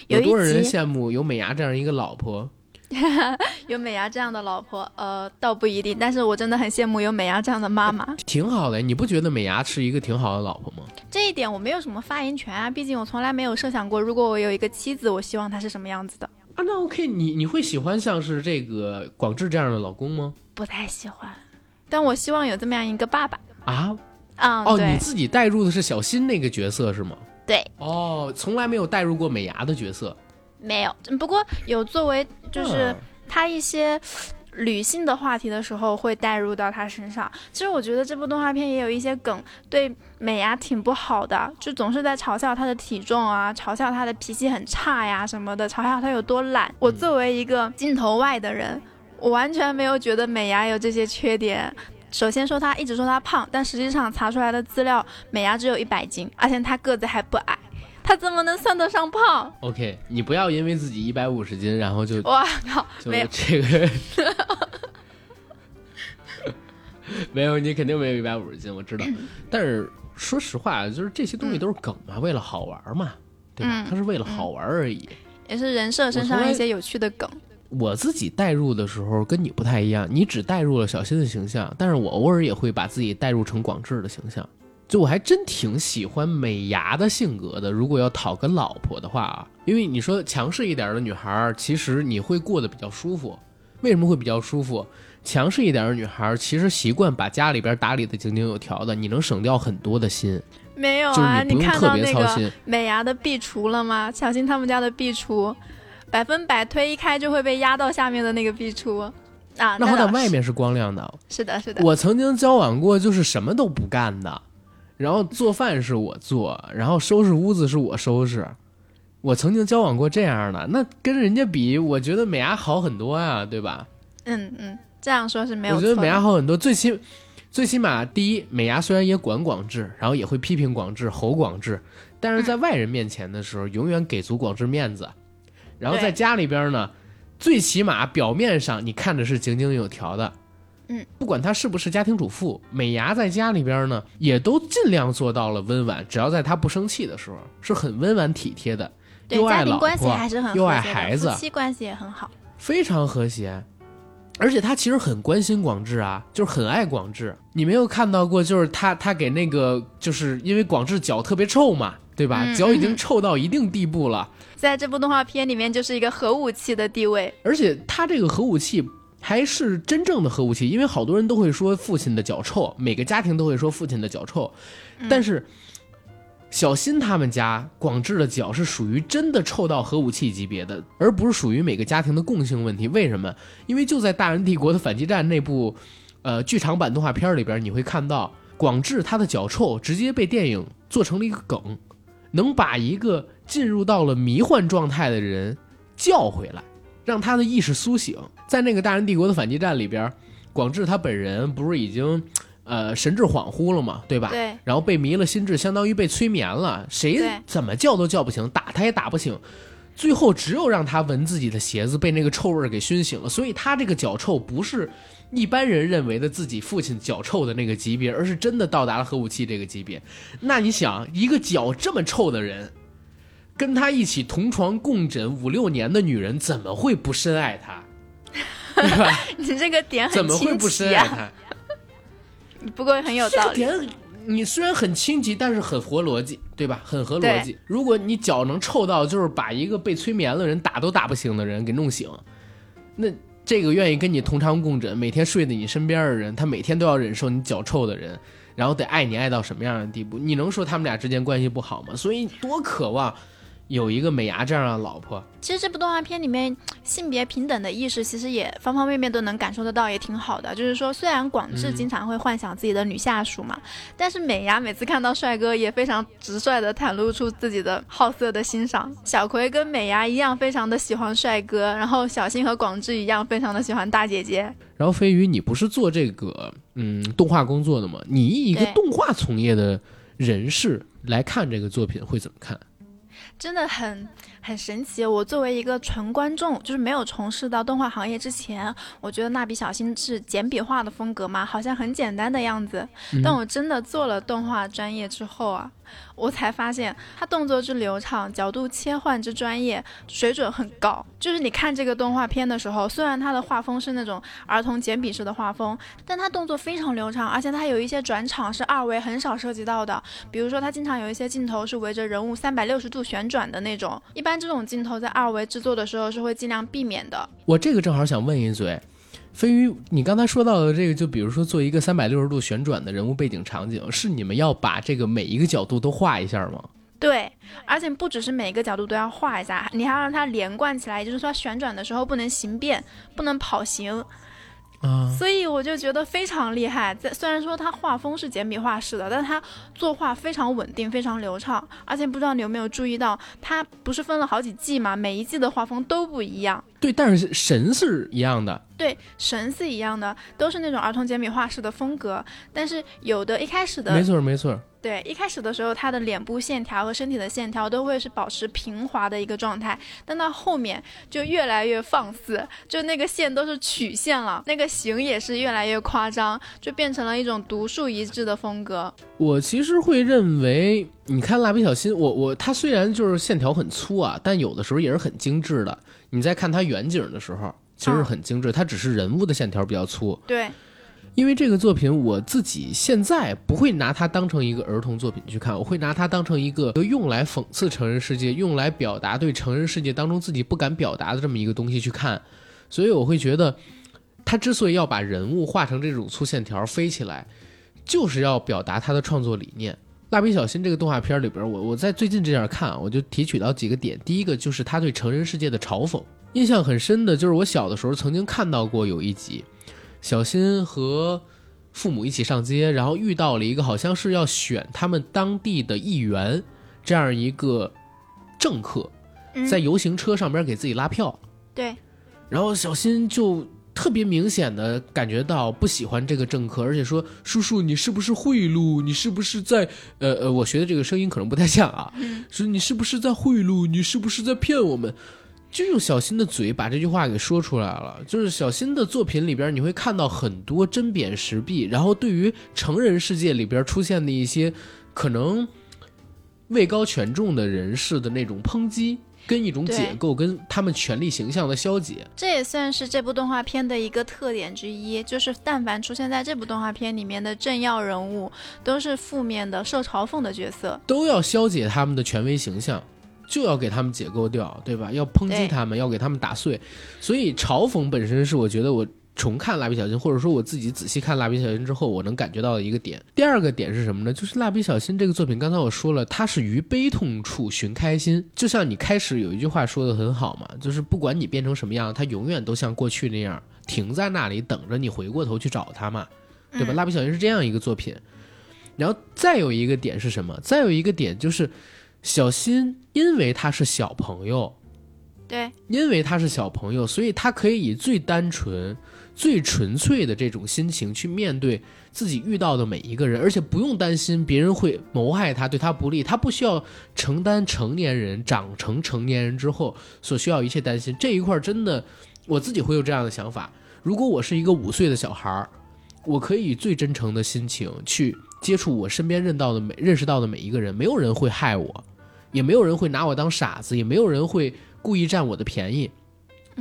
有一多少人羡慕有美伢这样一个老婆？有美牙这样的老婆，呃，倒不一定，但是我真的很羡慕有美牙这样的妈妈。挺好的，你不觉得美牙是一个挺好的老婆吗？这一点我没有什么发言权啊，毕竟我从来没有设想过，如果我有一个妻子，我希望她是什么样子的。啊，那 OK，你你会喜欢像是这个广志这样的老公吗？不太喜欢，但我希望有这么样一个爸爸。啊，嗯，哦，你自己带入的是小新那个角色是吗？对，哦，从来没有带入过美牙的角色，没有，不过有作为就是嗯他一些女性的话题的时候会带入到他身上。其实我觉得这部动画片也有一些梗对美伢挺不好的，就总是在嘲笑她的体重啊，嘲笑她的脾气很差呀什么的，嘲笑她有多懒。我作为一个镜头外的人，我完全没有觉得美伢有这些缺点。首先说她一直说她胖，但实际上查出来的资料，美伢只有一百斤，而且她个子还不矮，她怎么能算得上胖？OK，你不要因为自己一百五十斤，然后就哇靠，就没有这个，没有，你肯定没有一百五十斤，我知道。但是说实话，就是这些东西都是梗嘛，为了好玩嘛，对吧？嗯它是为了好玩而已。也是人设身上一些有趣的梗。我自己代入的时候跟你不太一样，你只代入了小新的形象，但是我偶尔也会把自己代入成广志的形象。就我还真挺喜欢美牙的性格的。如果要讨个老婆的话啊，因为你说强势一点的女孩儿，其实你会过得比较舒服。为什么会比较舒服？强势一点的女孩儿，其实习惯把家里边打理的井井有条的，你能省掉很多的心，没有就是啊，你看特别到那个操心。美牙的壁橱了吗？小新他们家的壁橱，百分百推一开就会被压到下面的那个壁橱啊。那好歹外面是光亮的，是的，是的。我曾经交往过，就是什么都不干的，然后做饭是我做，然后收拾屋子是我收拾。我曾经交往过这样的，那跟人家比，我觉得美伢好很多呀，对吧？嗯嗯，这样说是没有错。我觉得美伢好很多，最起最起码第一，美伢虽然也管广志，然后也会批评广志、吼广志，但是在外人面前的时候，永远给足广志面子。然后在家里边呢，最起码表面上你看着是井井有条的，嗯，不管她是不是家庭主妇，美伢在家里边呢，也都尽量做到了温婉，只要在她不生气的时候，是很温婉体贴的，对又爱老家庭关系婆还是很又爱孩子夫妻关系也很好。非常和谐。而且他其实很关心广志啊，就是很爱广志。你没有看到过，就是他他给那个，就是因为广志脚特别臭嘛，对吧？嗯脚已经臭到一定地步了，在这部动画片里面，就是一个核武器的地位。而且他这个核武器还是真正的核武器，因为好多人都会说父亲的脚臭，每个家庭都会说父亲的脚臭，但是小新他们家广志的脚是属于真的臭到核武器级别的，而不是属于每个家庭的共性问题。为什么？因为就在《大人帝国的反击战》那部呃剧场版动画片里边，你会看到广志他的脚臭直接被电影做成了一个梗，能把一个进入到了迷幻状态的人叫回来，让他的意识苏醒。在那个《大人帝国的反击战》里边，广志他本人不是已经，呃，神志恍惚了嘛，对吧？对。然后被迷了心智，相当于被催眠了，谁怎么叫都叫不醒，打他也打不醒。最后只有让他闻自己的鞋子，被那个臭味给熏醒了。所以他这个脚臭不是一般人认为的自己父亲脚臭的那个级别，而是真的到达了核武器这个级别。那你想，一个脚这么臭的人，跟他一起同床共枕五六年的女人，怎么会不深爱他？对吧？你这个点怎么会不深爱他？不过很有道理。你虽然很清奇，但是很合逻辑，对吧？很合逻辑。如果你脚能臭到，就是把一个被催眠的人打都打不醒的人给弄醒，那这个愿意跟你同床共枕、每天睡在你身边的人，他每天都要忍受你脚臭的人，然后得爱你爱到什么样的地步？你能说他们俩之间关系不好吗？所以多渴望。有一个美牙这样的老婆，其实这部动画片里面性别平等的意识，其实也方方面面都能感受得到，也挺好的。就是说，虽然广志经常会幻想自己的女下属嘛，但是美牙每次看到帅哥也非常直率的袒露出自己的好色的欣赏。小葵跟美牙一样，非常的喜欢帅哥，然后小新和广志一样，非常的喜欢大姐姐。然后飞鱼，你不是做这个嗯动画工作的吗？你以一个动画从业的人士来看这个作品，会怎么看？真的很很神奇。我作为一个纯观众，就是没有从事到动画行业之前，我觉得蜡笔小新是简笔画的风格嘛，好像很简单的样子。但我真的做了动画专业之后啊。我才发现，他动作之流畅，角度切换之专业，水准很高。就是你看这个动画片的时候，虽然他的画风是那种儿童简笔式的画风，但他动作非常流畅，而且他有一些转场是二维很少涉及到的。比如说，他经常有一些镜头是围着人物三百六十度旋转的那种，一般这种镜头在二维制作的时候是会尽量避免的。我这个正好想问一嘴。飞鱼，你刚才说到的这个，就比如说做一个三百六十度旋转的人物背景场景，是你们要把这个每一个角度都画一下吗？对，而且不只是每一个角度都要画一下，你还要让它连贯起来，也就是说旋转的时候不能形变，不能跑形。啊，所以我就觉得非常厉害。在虽然说他画风是简笔画式的，但他作画非常稳定，非常流畅。而且不知道你有没有注意到，他不是分了好几季嘛？每一季的画风都不一样。对，但是神是一样的。对，神是一样的，都是那种儿童简笔画式的风格。但是有的一开始的，没错没错。对，一开始的时候，他的脸部线条和身体的线条都会是保持平滑的一个状态，但到后面就越来越放肆，就那个线都是曲线了，那个形也是越来越夸张，就变成了一种独树一帜的风格。我其实会认为，你看蜡笔小新，我我他虽然就是线条很粗啊，但有的时候也是很精致的。你在看他远景的时候，其实很精致，他只是人物的线条比较粗。对。因为这个作品，我自己现在不会拿它当成一个儿童作品去看，我会拿它当成一个用来讽刺成人世界、用来表达对成人世界当中自己不敢表达的这么一个东西去看。所以我会觉得，他之所以要把人物画成这种粗线条飞起来，就是要表达他的创作理念。蜡笔小新这个动画片里边，我我在最近这样看，我就提取到几个点。第一个就是他对成人世界的嘲讽，印象很深的就是我小的时候曾经看到过有一集。小新和父母一起上街，然后遇到了一个好像是要选他们当地的议员这样一个政客，在游行车上边给自己拉票。对，然后小新就特别明显的感觉到不喜欢这个政客，而且说：“叔叔，你是不是贿赂？你是不是在……呃呃，我学的这个声音可能不太像啊。说你是不是在贿赂？你是不是在骗我们？”就用小新的嘴把这句话给说出来了。就是小新的作品里边，你会看到很多针砭时弊，然后对于成人世界里边出现的一些可能位高权重的人士的那种抨击，跟一种解构，跟他们权力形象的消解。这也算是这部动画片的一个特点之一，就是但凡出现在这部动画片里面的政要人物，都是负面的、受嘲讽的角色，都要消解他们的权威形象。就要给他们解构掉，对吧？要抨击他们，要给他们打碎。所以嘲讽本身是我觉得我重看蜡笔小新，或者说我自己仔细看蜡笔小新之后，我能感觉到的一个点。第二个点是什么呢？就是蜡笔小新这个作品，刚才我说了，它是于悲痛处寻开心。就像你开始有一句话说的很好嘛，就是不管你变成什么样，它永远都像过去那样停在那里等着你回过头去找它嘛，对吧？蜡笔小新是这样一个作品。然后再有一个点是什么？再有一个点就是。小新因为他是小朋友，对，因为他是小朋友，所以他可以以最单纯、最纯粹的这种心情去面对自己遇到的每一个人，而且不用担心别人会谋害他、对他不利，他不需要承担成年人长成成年人之后所需要一切担心。这一块真的，我自己会有这样的想法。如果我是一个五岁的小孩儿，我可以以最真诚的心情去接触我身边认到的每认识到的每一个人，没有人会害我，也没有人会拿我当傻子，也没有人会故意占我的便宜，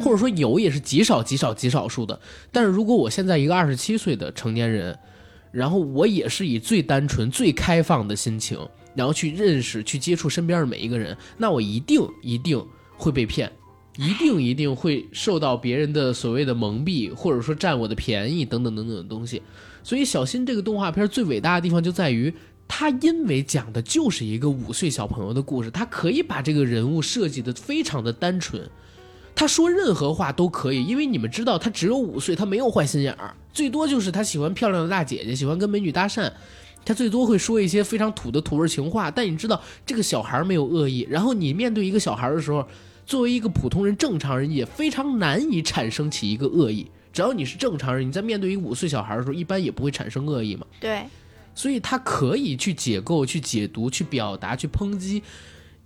或者说有也是极少极少极少数的。但是如果我现在一个二十七岁的成年人，然后我也是以最单纯、最开放的心情，然后去认识、去接触身边的每一个人，那我一定一定会被骗。一定一定会受到别人的所谓的蒙蔽，或者说占我的便宜等等等等的东西。所以，小新这个动画片最伟大的地方就在于，他因为讲的就是一个五岁小朋友的故事，他可以把这个人物设计的非常的单纯，他说任何话都可以，因为你们知道他只有五岁，他没有坏心眼儿，最多就是他喜欢漂亮的大姐姐，喜欢跟美女搭讪，他最多会说一些非常土的土味情话。但你知道这个小孩没有恶意，然后你面对一个小孩的时候。作为一个普通人、正常人，也非常难以产生起一个恶意。只要你是正常人，你在面对一个五岁小孩的时候，一般也不会产生恶意嘛。对，所以他可以去解构、去解读、去表达、去抨击，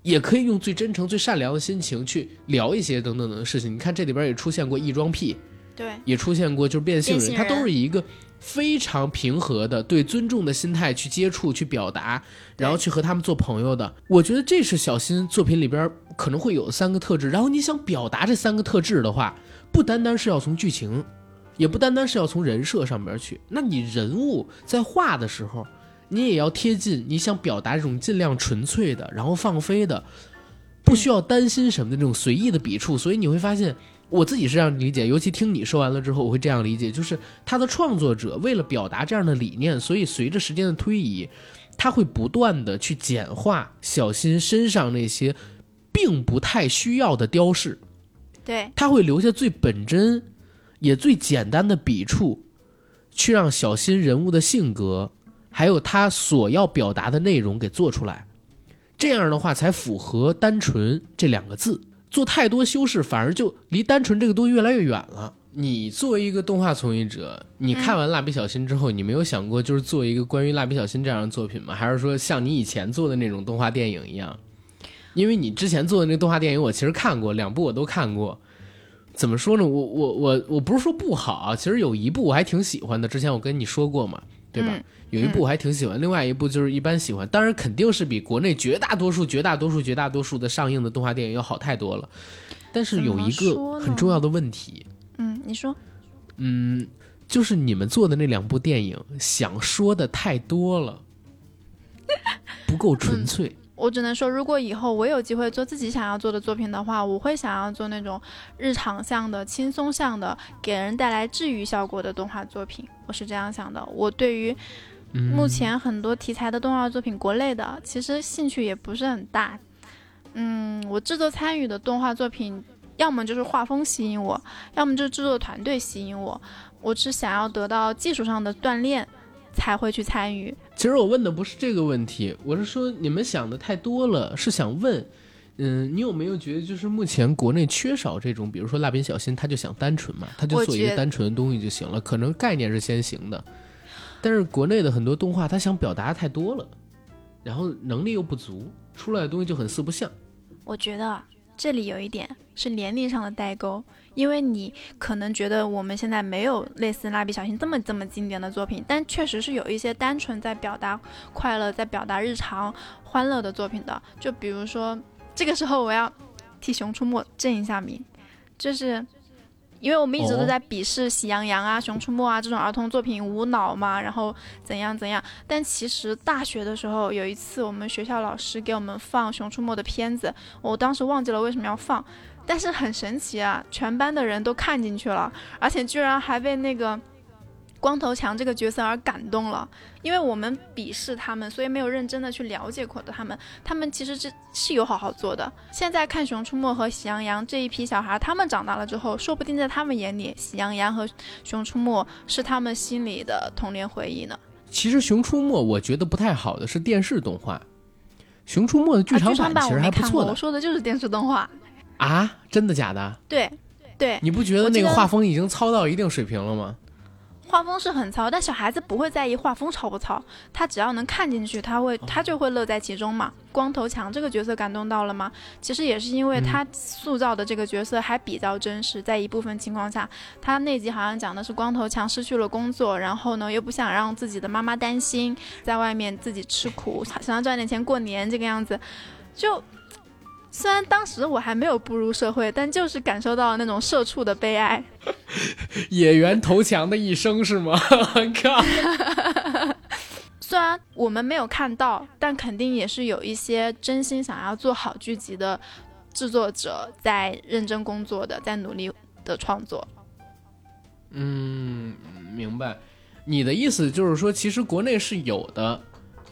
也可以用最真诚、最善良的心情去聊一些等等等的事情。你看这里边也出现过异装癖，对，也出现过就是变性人，性人他都是以一个非常平和的、对尊重的心态去接触、去表达，然后去和他们做朋友的。我觉得这是小新作品里边可能会有三个特质。然后你想表达这三个特质的话，不单单是要从剧情，也不单单是要从人设上边去。那你人物在画的时候，你也要贴近你想表达这种尽量纯粹的，然后放飞的，不需要担心什么的这种随意的笔触。所以你会发现。我自己是这样理解，尤其听你说完了之后，我会这样理解，就是他的创作者为了表达这样的理念，所以随着时间的推移，他会不断的去简化小新身上那些并不太需要的雕饰，对，他会留下最本真也最简单的笔触，去让小新人物的性格还有他所要表达的内容给做出来，这样的话才符合单纯这两个字。做太多修饰，反而就离单纯这个东西越来越远了。你作为一个动画从业者，你看完《蜡笔小新》之后，你没有想过就是做一个关于《蜡笔小新》这样的作品吗？还是说像你以前做的那种动画电影一样？因为你之前做的那个动画电影，我其实看过两部，我都看过。怎么说呢？我我我我不是说不好啊，其实有一部我还挺喜欢的。之前我跟你说过嘛，对吧？有一部我还挺喜欢，另外一部就是一般喜欢。当然肯定是比国内绝大多数、绝大多数、绝大多数的上映的动画电影要好太多了。但是有一个很重要的问题，嗯，你说，嗯，就是你们做的那两部电影想说的太多了，不够纯粹。我只能说，如果以后我有机会做自己想要做的作品的话，我会想要做那种日常向的、轻松向的，给人带来治愈效果的动画作品。我是这样想的。我对于目前很多题材的动画作品，国内的其实兴趣也不是很大。嗯，我制作参与的动画作品，要么就是画风吸引我，要么就是制作团队吸引我。我是想要得到技术上的锻炼。才会去参与。其实我问的不是这个问题，我是说你们想的太多了，是想问，嗯，你有没有觉得就是目前国内缺少这种，比如说蜡笔小新，他就想单纯嘛，他就做一个单纯的东西就行了，可能概念是先行的，但是国内的很多动画，他想表达太多了，然后能力又不足，出来的东西就很四不像。我觉得这里有一点是年龄上的代沟。因为你可能觉得我们现在没有类似蜡笔小新这么这么经典的作品，但确实是有一些单纯在表达快乐、在表达日常欢乐的作品的。就比如说，这个时候我要替《熊出没》正一下名，就是因为我们一直都在鄙视《喜羊羊》啊、《熊出没》啊这种儿童作品无脑嘛，然后怎样怎样。但其实大学的时候有一次，我们学校老师给我们放《熊出没》的片子，我当时忘记了为什么要放。但是很神奇啊，全班的人都看进去了，而且居然还被那个光头强这个角色而感动了。因为我们鄙视他们，所以没有认真的去了解过的他们。他们其实是是有好好做的。现在看《熊出没》和《喜羊羊》这一批小孩，他们长大了之后，说不定在他们眼里，《喜羊羊》和《熊出没》是他们心里的童年回忆呢。其实《熊出没》我觉得不太好的是电视动画，《熊出没》的剧场版其实还不错的。我说的就是电视动画。啊，真的假的？对，对，你不觉得那个画风已经糙到一定水平了吗？画风是很糙，但小孩子不会在意画风糙不糙，他只要能看进去，他会他就会乐在其中嘛。光头强这个角色感动到了吗？其实也是因为他塑造的这个角色还比较真实，在一部分情况下，他那集好像讲的是光头强失去了工作，然后呢又不想让自己的妈妈担心，在外面自己吃苦，想要赚点钱过年这个样子，就。虽然当时我还没有步入社会，但就是感受到了那种社畜的悲哀。野原投强的一生是吗？靠！虽然我们没有看到，但肯定也是有一些真心想要做好剧集的制作者在认真工作的，在努力的创作。嗯，明白。你的意思就是说，其实国内是有的。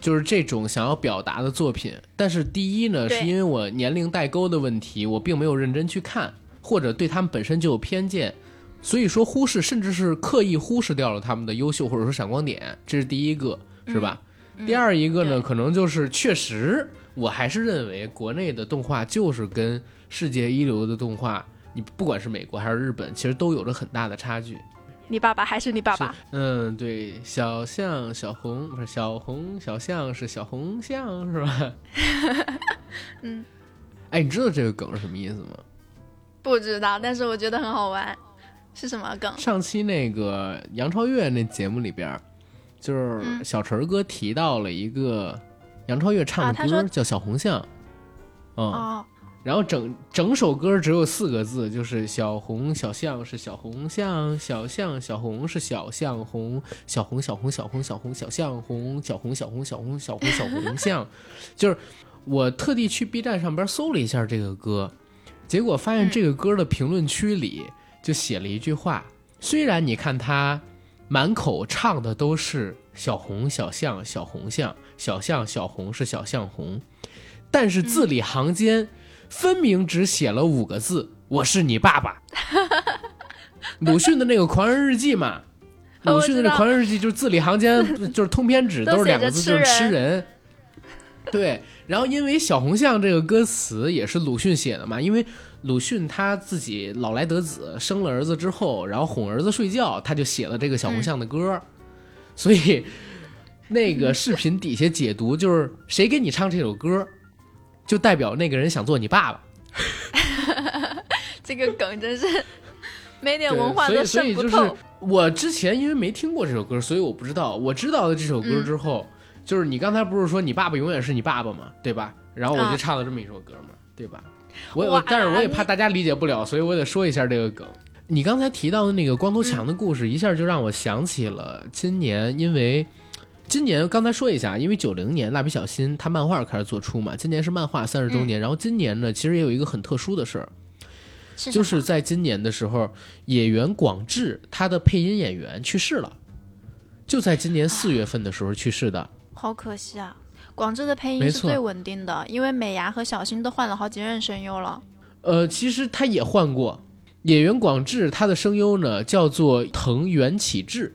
就是这种想要表达的作品，但是第一呢，是因为我年龄代沟的问题，我并没有认真去看，或者对他们本身就有偏见，所以说忽视，甚至是刻意忽视掉了他们的优秀或者说闪光点，这是第一个，是吧？第二一个呢，可能就是确实，我还是认为国内的动画就是跟世界一流的动画，你不管是美国还是日本，其实都有着很大的差距。你爸爸还是你爸爸？嗯，对，小象小红不是小红小象是小红象是吧？嗯，哎，你知道这个梗是什么意思吗？不知道，但是我觉得很好玩。是什么梗？上期那个杨超越那节目里边，就是小陈哥提到了一个杨超越唱的歌，叫《小红象》。哦。然后整整首歌只有四个字，就是小红小象是小红象，小象小红是小象红，小红小红小红小红小象红，小红小红小红小红小红象，就是我特地去 B 站上边搜了一下这个歌，结果发现这个歌的评论区里就写了一句话，虽然你看他满口唱的都是小红小象小红象，小象小红是小象红，但是字里行间。分明只写了五个字：“我是你爸爸。”鲁迅的那个《狂人日记》嘛，鲁迅的那《狂人日记》就是字里行间 就是通篇纸都是两个字，就是吃人。对，然后因为小红象这个歌词也是鲁迅写的嘛，因为鲁迅他自己老来得子，生了儿子之后，然后哄儿子睡觉，他就写了这个小红象的歌，所以那个视频底下解读就是谁给你唱这首歌？就代表那个人想做你爸爸，这个梗真是没点文化都渗不透。我之前因为没听过这首歌，所以我不知道。我知道了这首歌之后，就是你刚才不是说你爸爸永远是你爸爸嘛？对吧？然后我就唱了这么一首歌嘛，对吧？我我但是我也怕大家理解不了，所以我得说一下这个梗。你刚才提到的那个光头强的故事，一下就让我想起了今年，因为。今年刚才说一下，因为九零年蜡笔小新他漫画开始做出嘛，今年是漫画三十周年。然后今年呢，其实也有一个很特殊的事儿，就是在今年的时候，演员广志他的配音演员去世了，就在今年四月份的时候去世的。好可惜啊！广志的配音是最稳定的，因为美伢和小新都换了好几任声优了。呃，其实他也换过，演员广志他的声优呢叫做藤原启志。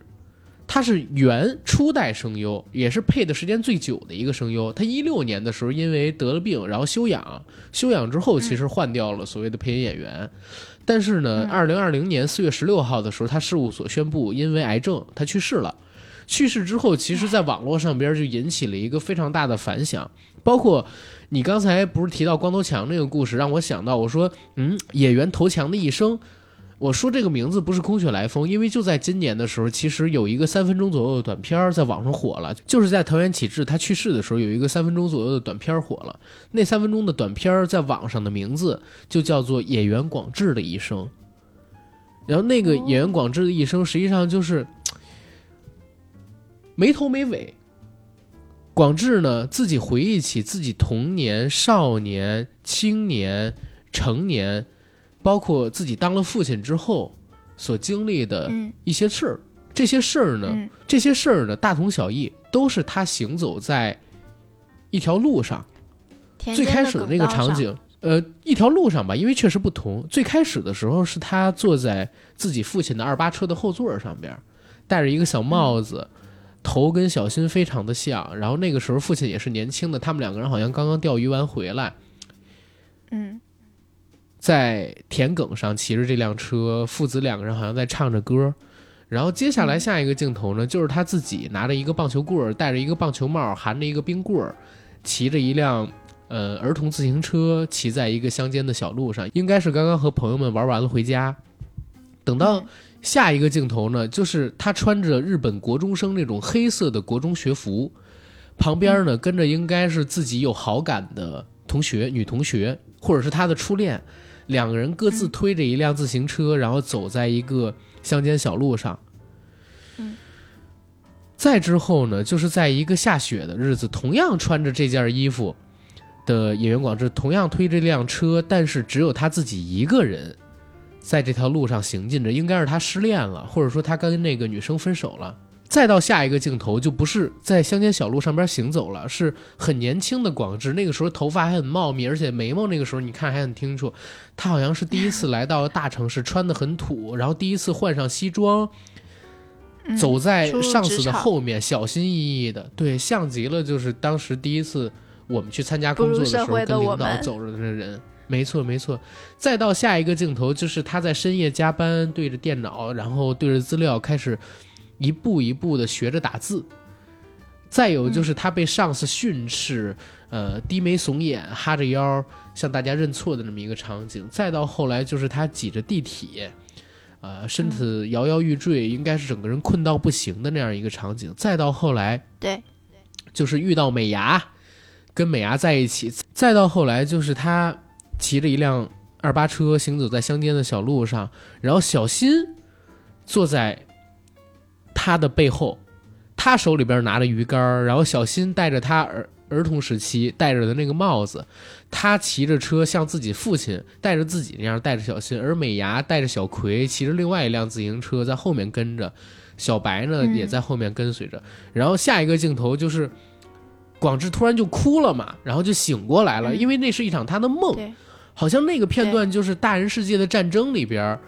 他是原初代声优，也是配的时间最久的一个声优。他一六年的时候因为得了病，然后休养，休养之后其实换掉了所谓的配音演员。但是呢，二零二零年四月十六号的时候，他事务所宣布因为癌症他去世了。去世之后，其实在网络上边就引起了一个非常大的反响。包括你刚才不是提到光头强那个故事，让我想到我说，嗯，演员头强的一生。我说这个名字不是空穴来风，因为就在今年的时候，其实有一个三分钟左右的短片在网上火了，就是在藤原启志他去世的时候，有一个三分钟左右的短片火了。那三分钟的短片在网上的名字就叫做《演员广志的一生》。然后那个演员广志的一生，实际上就是 没头没尾。广志呢，自己回忆起自己童年、少年、青年、成年。包括自己当了父亲之后所经历的一些事儿，这些事儿呢，这些事儿呢，大同小异，都是他行走在一条路上。最开始的那个场景，呃，一条路上吧，因为确实不同。最开始的时候是他坐在自己父亲的二八车的后座上边，戴着一个小帽子，头跟小新非常的像。然后那个时候父亲也是年轻的，他们两个人好像刚刚钓鱼完回来。嗯。在田埂上骑着这辆车，父子两个人好像在唱着歌。然后接下来下一个镜头呢，就是他自己拿着一个棒球棍儿，戴着一个棒球帽，含着一个冰棍儿，骑着一辆呃儿童自行车，骑在一个乡间的小路上，应该是刚刚和朋友们玩完了回家。等到下一个镜头呢，就是他穿着日本国中生那种黑色的国中学服，旁边呢跟着应该是自己有好感的同学，女同学或者是他的初恋，两个人各自推着一辆自行车，然后走在一个乡间小路上。嗯，再之后呢，就是在一个下雪的日子，同样穿着这件衣服的演员广志，同样推着这辆车，但是只有他自己一个人。在这条路上行进着，应该是他失恋了，或者说他跟那个女生分手了。再到下一个镜头，就不是在乡间小路上边行走了，是很年轻的广志，那个时候头发还很茂密，而且眉毛那个时候你看还很清楚。他好像是第一次来到大城市，穿的很土，然后第一次换上西装，走在上司的后面，小心翼翼的，对，像极了就是当时第一次我们去参加工作的时候跟领导走着的人。没错，没错。再到下一个镜头，就是他在深夜加班，对着电脑，然后对着资料开始一步一步的学着打字。再有就是他被上司训斥，呃，低眉耸眼，哈着腰向大家认错的那么一个场景。再到后来就是他挤着地铁，呃，身体摇摇欲坠，应该是整个人困到不行的那样一个场景。再到后来，对，就是遇到美伢，跟美伢在一起。再到后来就是他。骑着一辆二八车行走在乡间的小路上，然后小新坐在他的背后，他手里边拿着鱼竿，然后小新戴着他儿儿童时期戴着的那个帽子，他骑着车像自己父亲带着自己那样带着小新，而美伢带着小葵骑着另外一辆自行车在后面跟着，小白呢也在后面跟随着，然后下一个镜头就是。广志突然就哭了嘛，然后就醒过来了，因为那是一场他的梦，好像那个片段就是《大人世界的战争》里边，《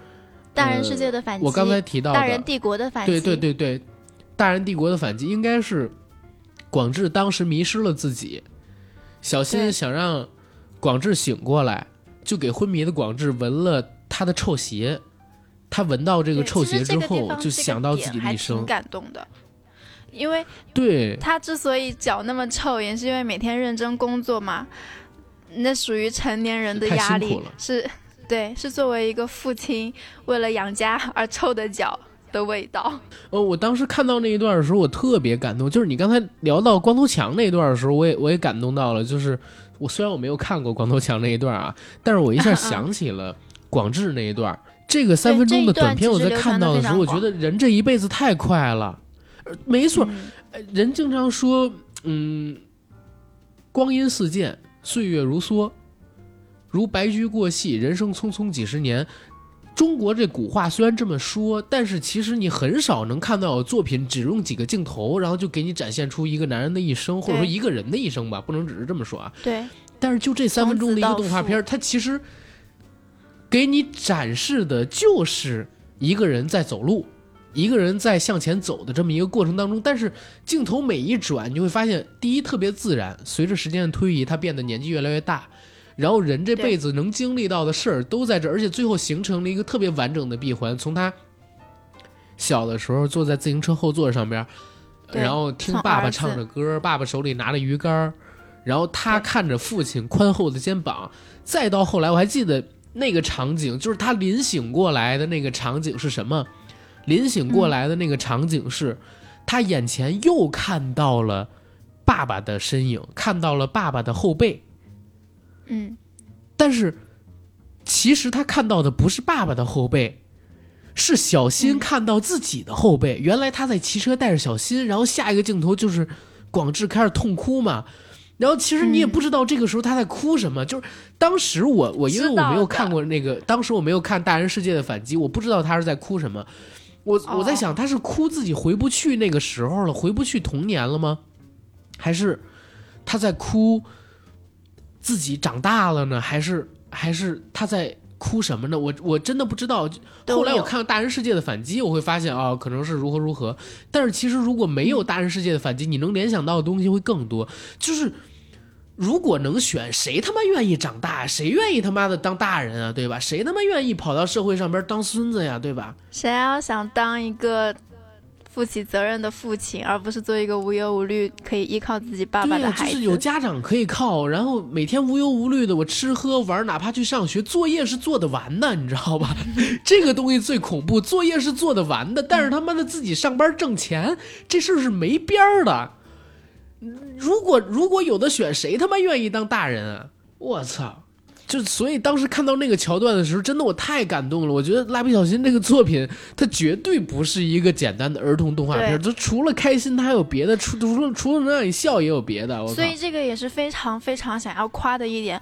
大人世界的反击》。我刚才提到《大人帝国的反击》。对对对对，《大人帝国的反击》应该是广志当时迷失了自己，小新想让广志醒过来，就给昏迷的广志闻了他的臭鞋，他闻到这个臭鞋之后，就想到自己的一生，感动的。因为对他之所以脚那么臭，也是因为每天认真工作嘛。那属于成年人的压力，是，对，是作为一个父亲为了养家而臭的脚的味道。呃，我当时看到那一段的时候，我特别感动。就是你刚才聊到光头强那一段的时候，我也我也感动到了。就是我虽然我没有看过光头强那一段啊，但是我一下想起了广志那一段。这个三分钟的短片，我在看到的时候，我觉得人这一辈子太快了。没错，人经常说，嗯，光阴似箭，岁月如梭，如白驹过隙，人生匆匆几十年。中国这古话虽然这么说，但是其实你很少能看到作品只用几个镜头，然后就给你展现出一个男人的一生，或者说一个人的一生吧，不能只是这么说啊。对。但是就这三分钟的一个动画片，它其实给你展示的就是一个人在走路。一个人在向前走的这么一个过程当中，但是镜头每一转，你就会发现，第一特别自然。随着时间的推移，他变得年纪越来越大，然后人这辈子能经历到的事儿都在这，而且最后形成了一个特别完整的闭环。从他小的时候坐在自行车后座上边，然后听爸爸唱着歌，爸爸手里拿着鱼竿，然后他看着父亲宽厚的肩膀，再到后来，我还记得那个场景，就是他临醒过来的那个场景是什么？临醒过来的那个场景是，他眼前又看到了爸爸的身影，看到了爸爸的后背。嗯，但是其实他看到的不是爸爸的后背，是小新看到自己的后背。原来他在骑车带着小新，然后下一个镜头就是广志开始痛哭嘛。然后其实你也不知道这个时候他在哭什么，就是当时我我因为我没有看过那个，当时我没有看《大人世界的反击》，我不知道他是在哭什么。我我在想，他是哭自己回不去那个时候了，回不去童年了吗？还是他在哭自己长大了呢？还是还是他在哭什么呢？我我真的不知道。后来我看《大人世界的反击》，我会发现啊，可能是如何如何。但是其实如果没有《大人世界的反击》，你能联想到的东西会更多。就是如果能选，谁他妈愿意长大？谁愿意他妈的当大人啊？对吧？谁他妈愿意跑到社会上边当孙子呀？对吧？谁要想当一个负起责任的父亲，而不是做一个无忧无虑可以依靠自己爸爸的孩子？就是有家长可以靠，然后每天无忧无虑的，我吃喝玩，哪怕去上学，作业是做得完的，你知道吧？这个东西最恐怖，作业是做得完的，但是他妈的自己上班挣钱，这事儿是没边儿的。如果如果有的选，谁他妈愿意当大人啊？我操！就所以当时看到那个桥段的时候，真的我太感动了。我觉得《蜡笔小新》这个作品，它绝对不是一个简单的儿童动画片，就除了开心，它还有别的，除除了除了能让你笑，也有别的。所以这个也是非常非常想要夸的一点。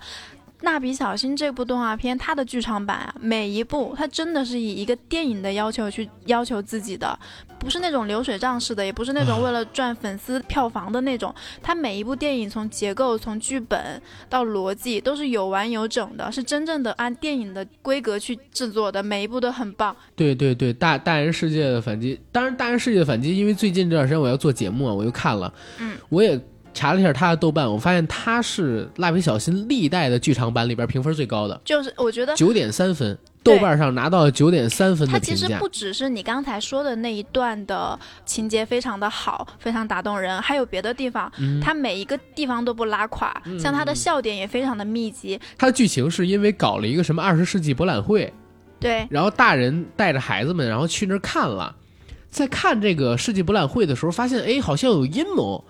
蜡笔小新这部动画片，它的剧场版啊，每一部它真的是以一个电影的要求去要求自己的，不是那种流水账式的，也不是那种为了赚粉丝票房的那种。它每一部电影从结构、从剧本到逻辑都是有完有整的，是真正的按电影的规格去制作的，每一部都很棒。对对对，大大人世界的反击，当然大人世界的反击，因为最近这段时间我要做节目啊，我又看了，嗯，我也。查了一下他的豆瓣，我发现他是蜡笔小新历代的剧场版里边评分最高的，就是我觉得九点三分，豆瓣上拿到了九点三分的评价。其实不只是你刚才说的那一段的情节非常的好，非常打动人，还有别的地方，它每一个地方都不拉垮，像它的笑点也非常的密集。它的剧情是因为搞了一个什么二十世纪博览会，对，然后大人带着孩子们，然后去那儿看了，在看这个世纪博览会的时候，发现哎，好像有阴谋。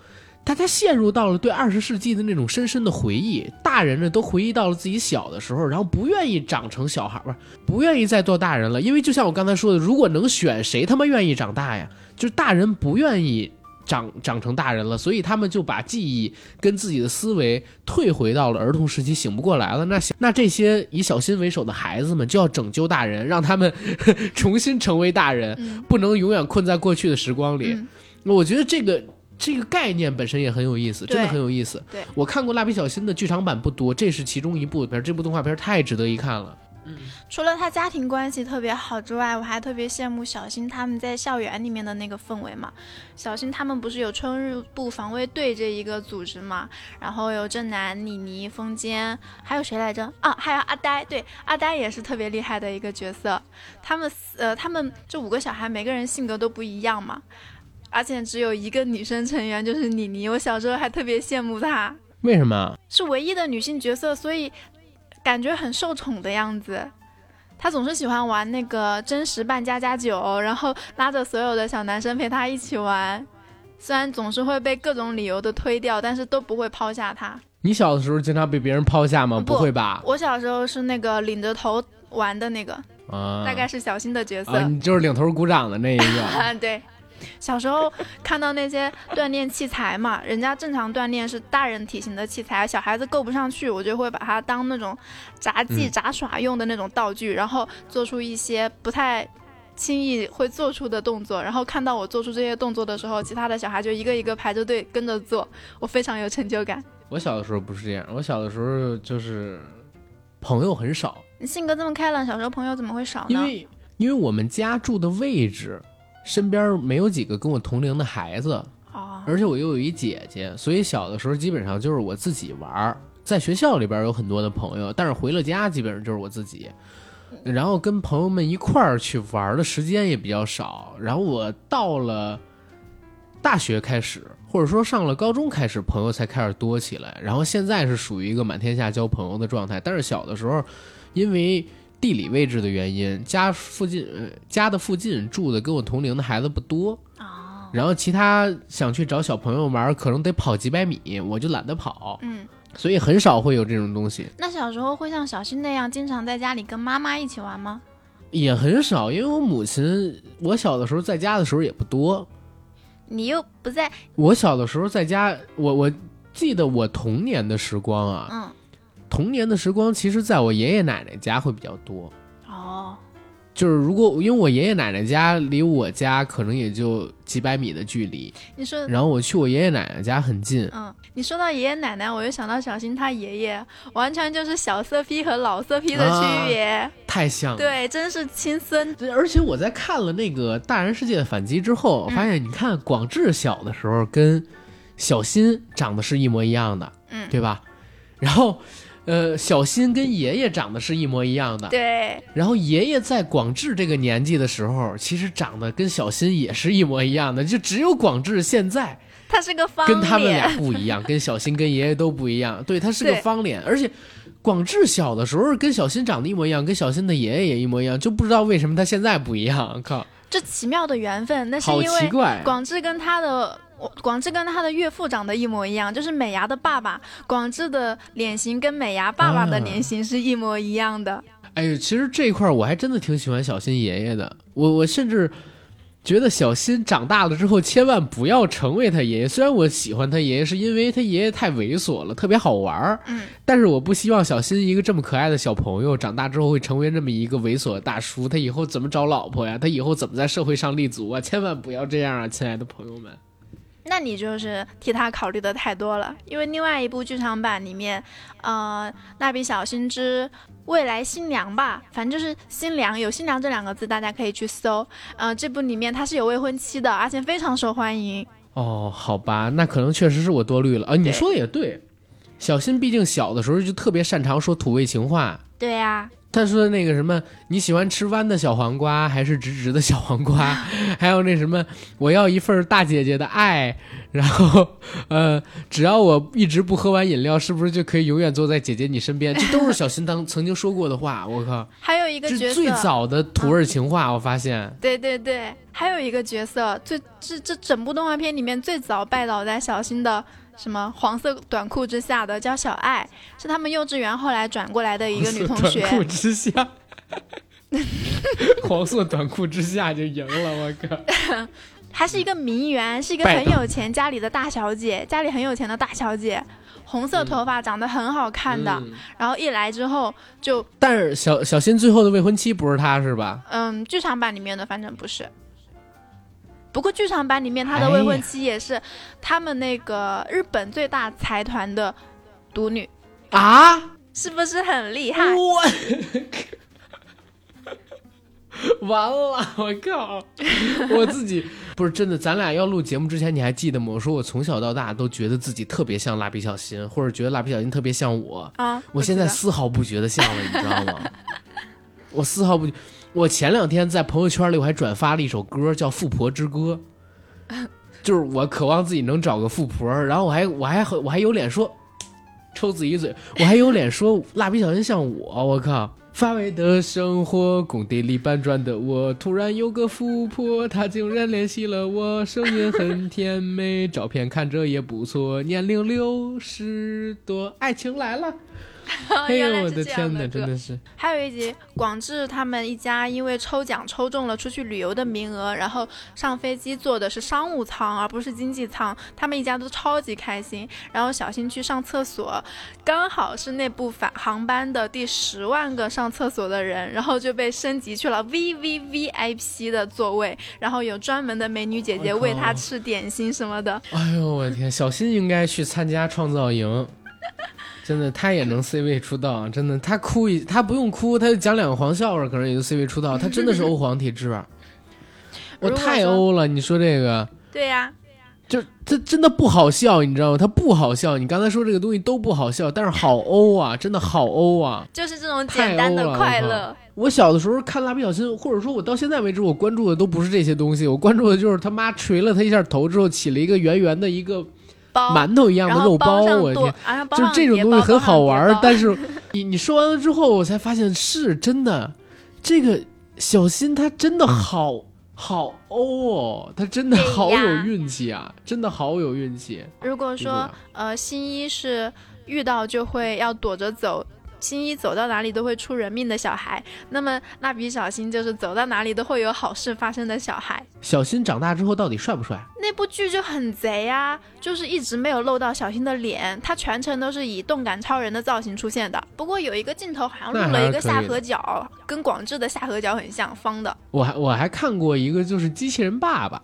大家陷入到了对二十世纪的那种深深的回忆，大人呢都回忆到了自己小的时候，然后不愿意长成小孩，不是不愿意再做大人了，因为就像我刚才说的，如果能选，谁他妈愿意长大呀？就是大人不愿意长长成大人了，所以他们就把记忆跟自己的思维退回到了儿童时期，醒不过来了。那那这些以小新为首的孩子们就要拯救大人，让他们 重新成为大人，不能永远困在过去的时光里。我觉得这个。这个概念本身也很有意思，真的很有意思。对我看过《蜡笔小新》的剧场版不多，这是其中一部。这部动画片太值得一看了。嗯，除了他家庭关系特别好之外，我还特别羡慕小新他们在校园里面的那个氛围嘛。小新他们不是有春日部防卫队这一个组织嘛？然后有正南、李妮、风间，还有谁来着？啊，还有阿呆。对，阿呆也是特别厉害的一个角色。他们呃，他们这五个小孩每个人性格都不一样嘛。而且只有一个女生成员，就是妮妮。我小时候还特别羡慕她，为什么？是唯一的女性角色，所以感觉很受宠的样子。她总是喜欢玩那个真实扮家家酒，然后拉着所有的小男生陪她一起玩。虽然总是会被各种理由的推掉，但是都不会抛下她。你小的时候经常被别人抛下吗？不会吧？我小时候是那个领着头玩的那个，大概是小新的角色。你就是领头鼓掌的那一个。对。小时候看到那些锻炼器材嘛，人家正常锻炼是大人体型的器材，小孩子够不上去，我就会把它当那种杂技杂耍用的那种道具，然后做出一些不太轻易会做出的动作。然后看到我做出这些动作的时候，其他的小孩就一个一个排着队跟着做，我非常有成就感。我小的时候不是这样，我小的时候就是朋友很少。你性格这么开朗，小时候朋友怎么会少呢？因为因为我们家住的位置。身边没有几个跟我同龄的孩子，而且我又有一姐姐，所以小的时候基本上就是我自己玩儿。在学校里边有很多的朋友，但是回了家基本上就是我自己。然后跟朋友们一块儿去玩的时间也比较少。然后我到了大学开始，或者说上了高中开始，朋友才开始多起来。然后现在是属于一个满天下交朋友的状态。但是小的时候，因为地理位置的原因，家附近家的附近住的跟我同龄的孩子不多然后其他想去找小朋友玩，可能得跑几百米，我就懒得跑，嗯，所以很少会有这种东西。那小时候会像小新那样，经常在家里跟妈妈一起玩吗？也很少，因为我母亲，我小的时候在家的时候也不多。你又不在，我小的时候在家，我我记得我童年的时光啊，嗯。童年的时光，其实在我爷爷奶奶家会比较多。哦，就是如果因为我爷爷奶奶家离我家可能也就几百米的距离，你说，然后我去我爷爷奶奶家很近。嗯，你说到爷爷奶奶，我又想到小新他爷爷，完全就是小色批和老色批的区别，太像了。对，真是亲孙。而且我在看了那个《大人世界的反击》之后，发现你看广志小的时候跟小新长得是一模一样的，嗯，对吧？然后，呃，小新跟爷爷长得是一模一样的。对。然后爷爷在广志这个年纪的时候，其实长得跟小新也是一模一样的，就只有广志现在他是个方脸跟他们俩不一样，跟小新跟爷爷都不一样。对他是个方脸，而且广志小的时候跟小新长得一模一样，跟小新的爷爷也一模一样，就不知道为什么他现在不一样。靠，这奇妙的缘分，那是因为广志跟他的。广志跟他的岳父长得一模一样，就是美伢的爸爸。广志的脸型跟美伢爸爸的脸型是一模一样的。哎呦，其实这一块我还真的挺喜欢小新爷爷的。我我甚至觉得小新长大了之后千万不要成为他爷爷。虽然我喜欢他爷爷，是因为他爷爷太猥琐了，特别好玩儿。嗯。但是我不希望小新一个这么可爱的小朋友长大之后会成为这么一个猥琐的大叔。他以后怎么找老婆呀？他以后怎么在社会上立足啊？千万不要这样啊，亲爱的朋友们。那你就是替他考虑的太多了，因为另外一部剧场版里面，呃，蜡笔小新之未来新娘吧，反正就是新娘，有新娘这两个字，大家可以去搜。呃，这部里面他是有未婚妻的，而且非常受欢迎。哦，好吧，那可能确实是我多虑了。啊，你说的也对，小新毕竟小的时候就特别擅长说土味情话。对呀。他说那个什么，你喜欢吃弯的小黄瓜还是直直的小黄瓜？还有那什么，我要一份大姐姐的爱。然后，呃，只要我一直不喝完饮料，是不是就可以永远坐在姐姐你身边？这都是小新当曾经说过的话。我靠，还有一个角色，最早的土味情话，我发现。对对对，还有一个角色，最这这整部动画片里面最早拜倒在小新的。什么黄色短裤之下的叫小爱，是他们幼稚园后来转过来的一个女同学。短裤之下，黄色短裤之下就赢了，我靠！还是一个名媛，是一个很有钱家里的大小姐，家里很有钱的大小姐，红色头发，长得很好看的。然后一来之后就，但是小小新最后的未婚妻不是她是吧？嗯，剧场版里面的反正不是。不过剧场版里面他的未婚妻也是他们那个日本最大财团的独女啊，是不是很厉害？我 完了，我靠！我自己不是真的，咱俩要录节目之前你还记得吗？我说我从小到大都觉得自己特别像蜡笔小新，或者觉得蜡笔小新特别像我啊，我现在丝毫不觉得像了，你知道吗？我丝毫不。我前两天在朋友圈里我还转发了一首歌，叫《富婆之歌》，就是我渴望自己能找个富婆，然后我还我还我还有脸说抽自己嘴，我还有脸说蜡笔小新像我，我靠！乏味的生活，工地里搬砖的我，突然有个富婆，她竟然联系了我，声音很 甜美，照片看着也不错，年龄六十多，爱情来了。哎呦我的天哪，真的是！还有一集，广志他们一家因为抽奖抽中了出去旅游的名额，然后上飞机坐的是商务舱而不是经济舱，他们一家都超级开心。然后小新去上厕所，刚好是那部返航班的第十万个上厕所的人，然后就被升级去了 V V V I P 的座位，然后有专门的美女姐姐喂他吃点心什么的。哎呦我的天，小新应该去参加创造营。真的，他也能 C 位出道，真的，他哭一，他不用哭，他就讲两个黄笑话，可能也就 C 位出道。他真的是欧皇体质，我太欧了。你说这个？对呀，就他真的不好笑，你知道吗？他不好笑。你刚才说这个东西都不好笑，但是好欧啊，真的好欧啊！就是这种简单的快乐。我小的时候看蜡笔小新，或者说我到现在为止，我关注的都不是这些东西，我关注的就是他妈捶了他一下头之后起了一个圆圆的一个。馒头一样的肉包，我天，就这种东西很好玩。但是你你说完了之后，我才发现是真的。这个小新他真的好好欧哦，他真的好有运气啊，真的好有运气。如果说呃新一是遇到就会要躲着走。新一走到哪里都会出人命的小孩，那么蜡笔小新就是走到哪里都会有好事发生的小孩。小新长大之后到底帅不帅？那部剧就很贼啊，就是一直没有露到小新的脸，他全程都是以动感超人的造型出现的。不过有一个镜头好像露了一个下颌角，跟广志的下颌角很像，方的。我还我还看过一个就是机器人爸爸。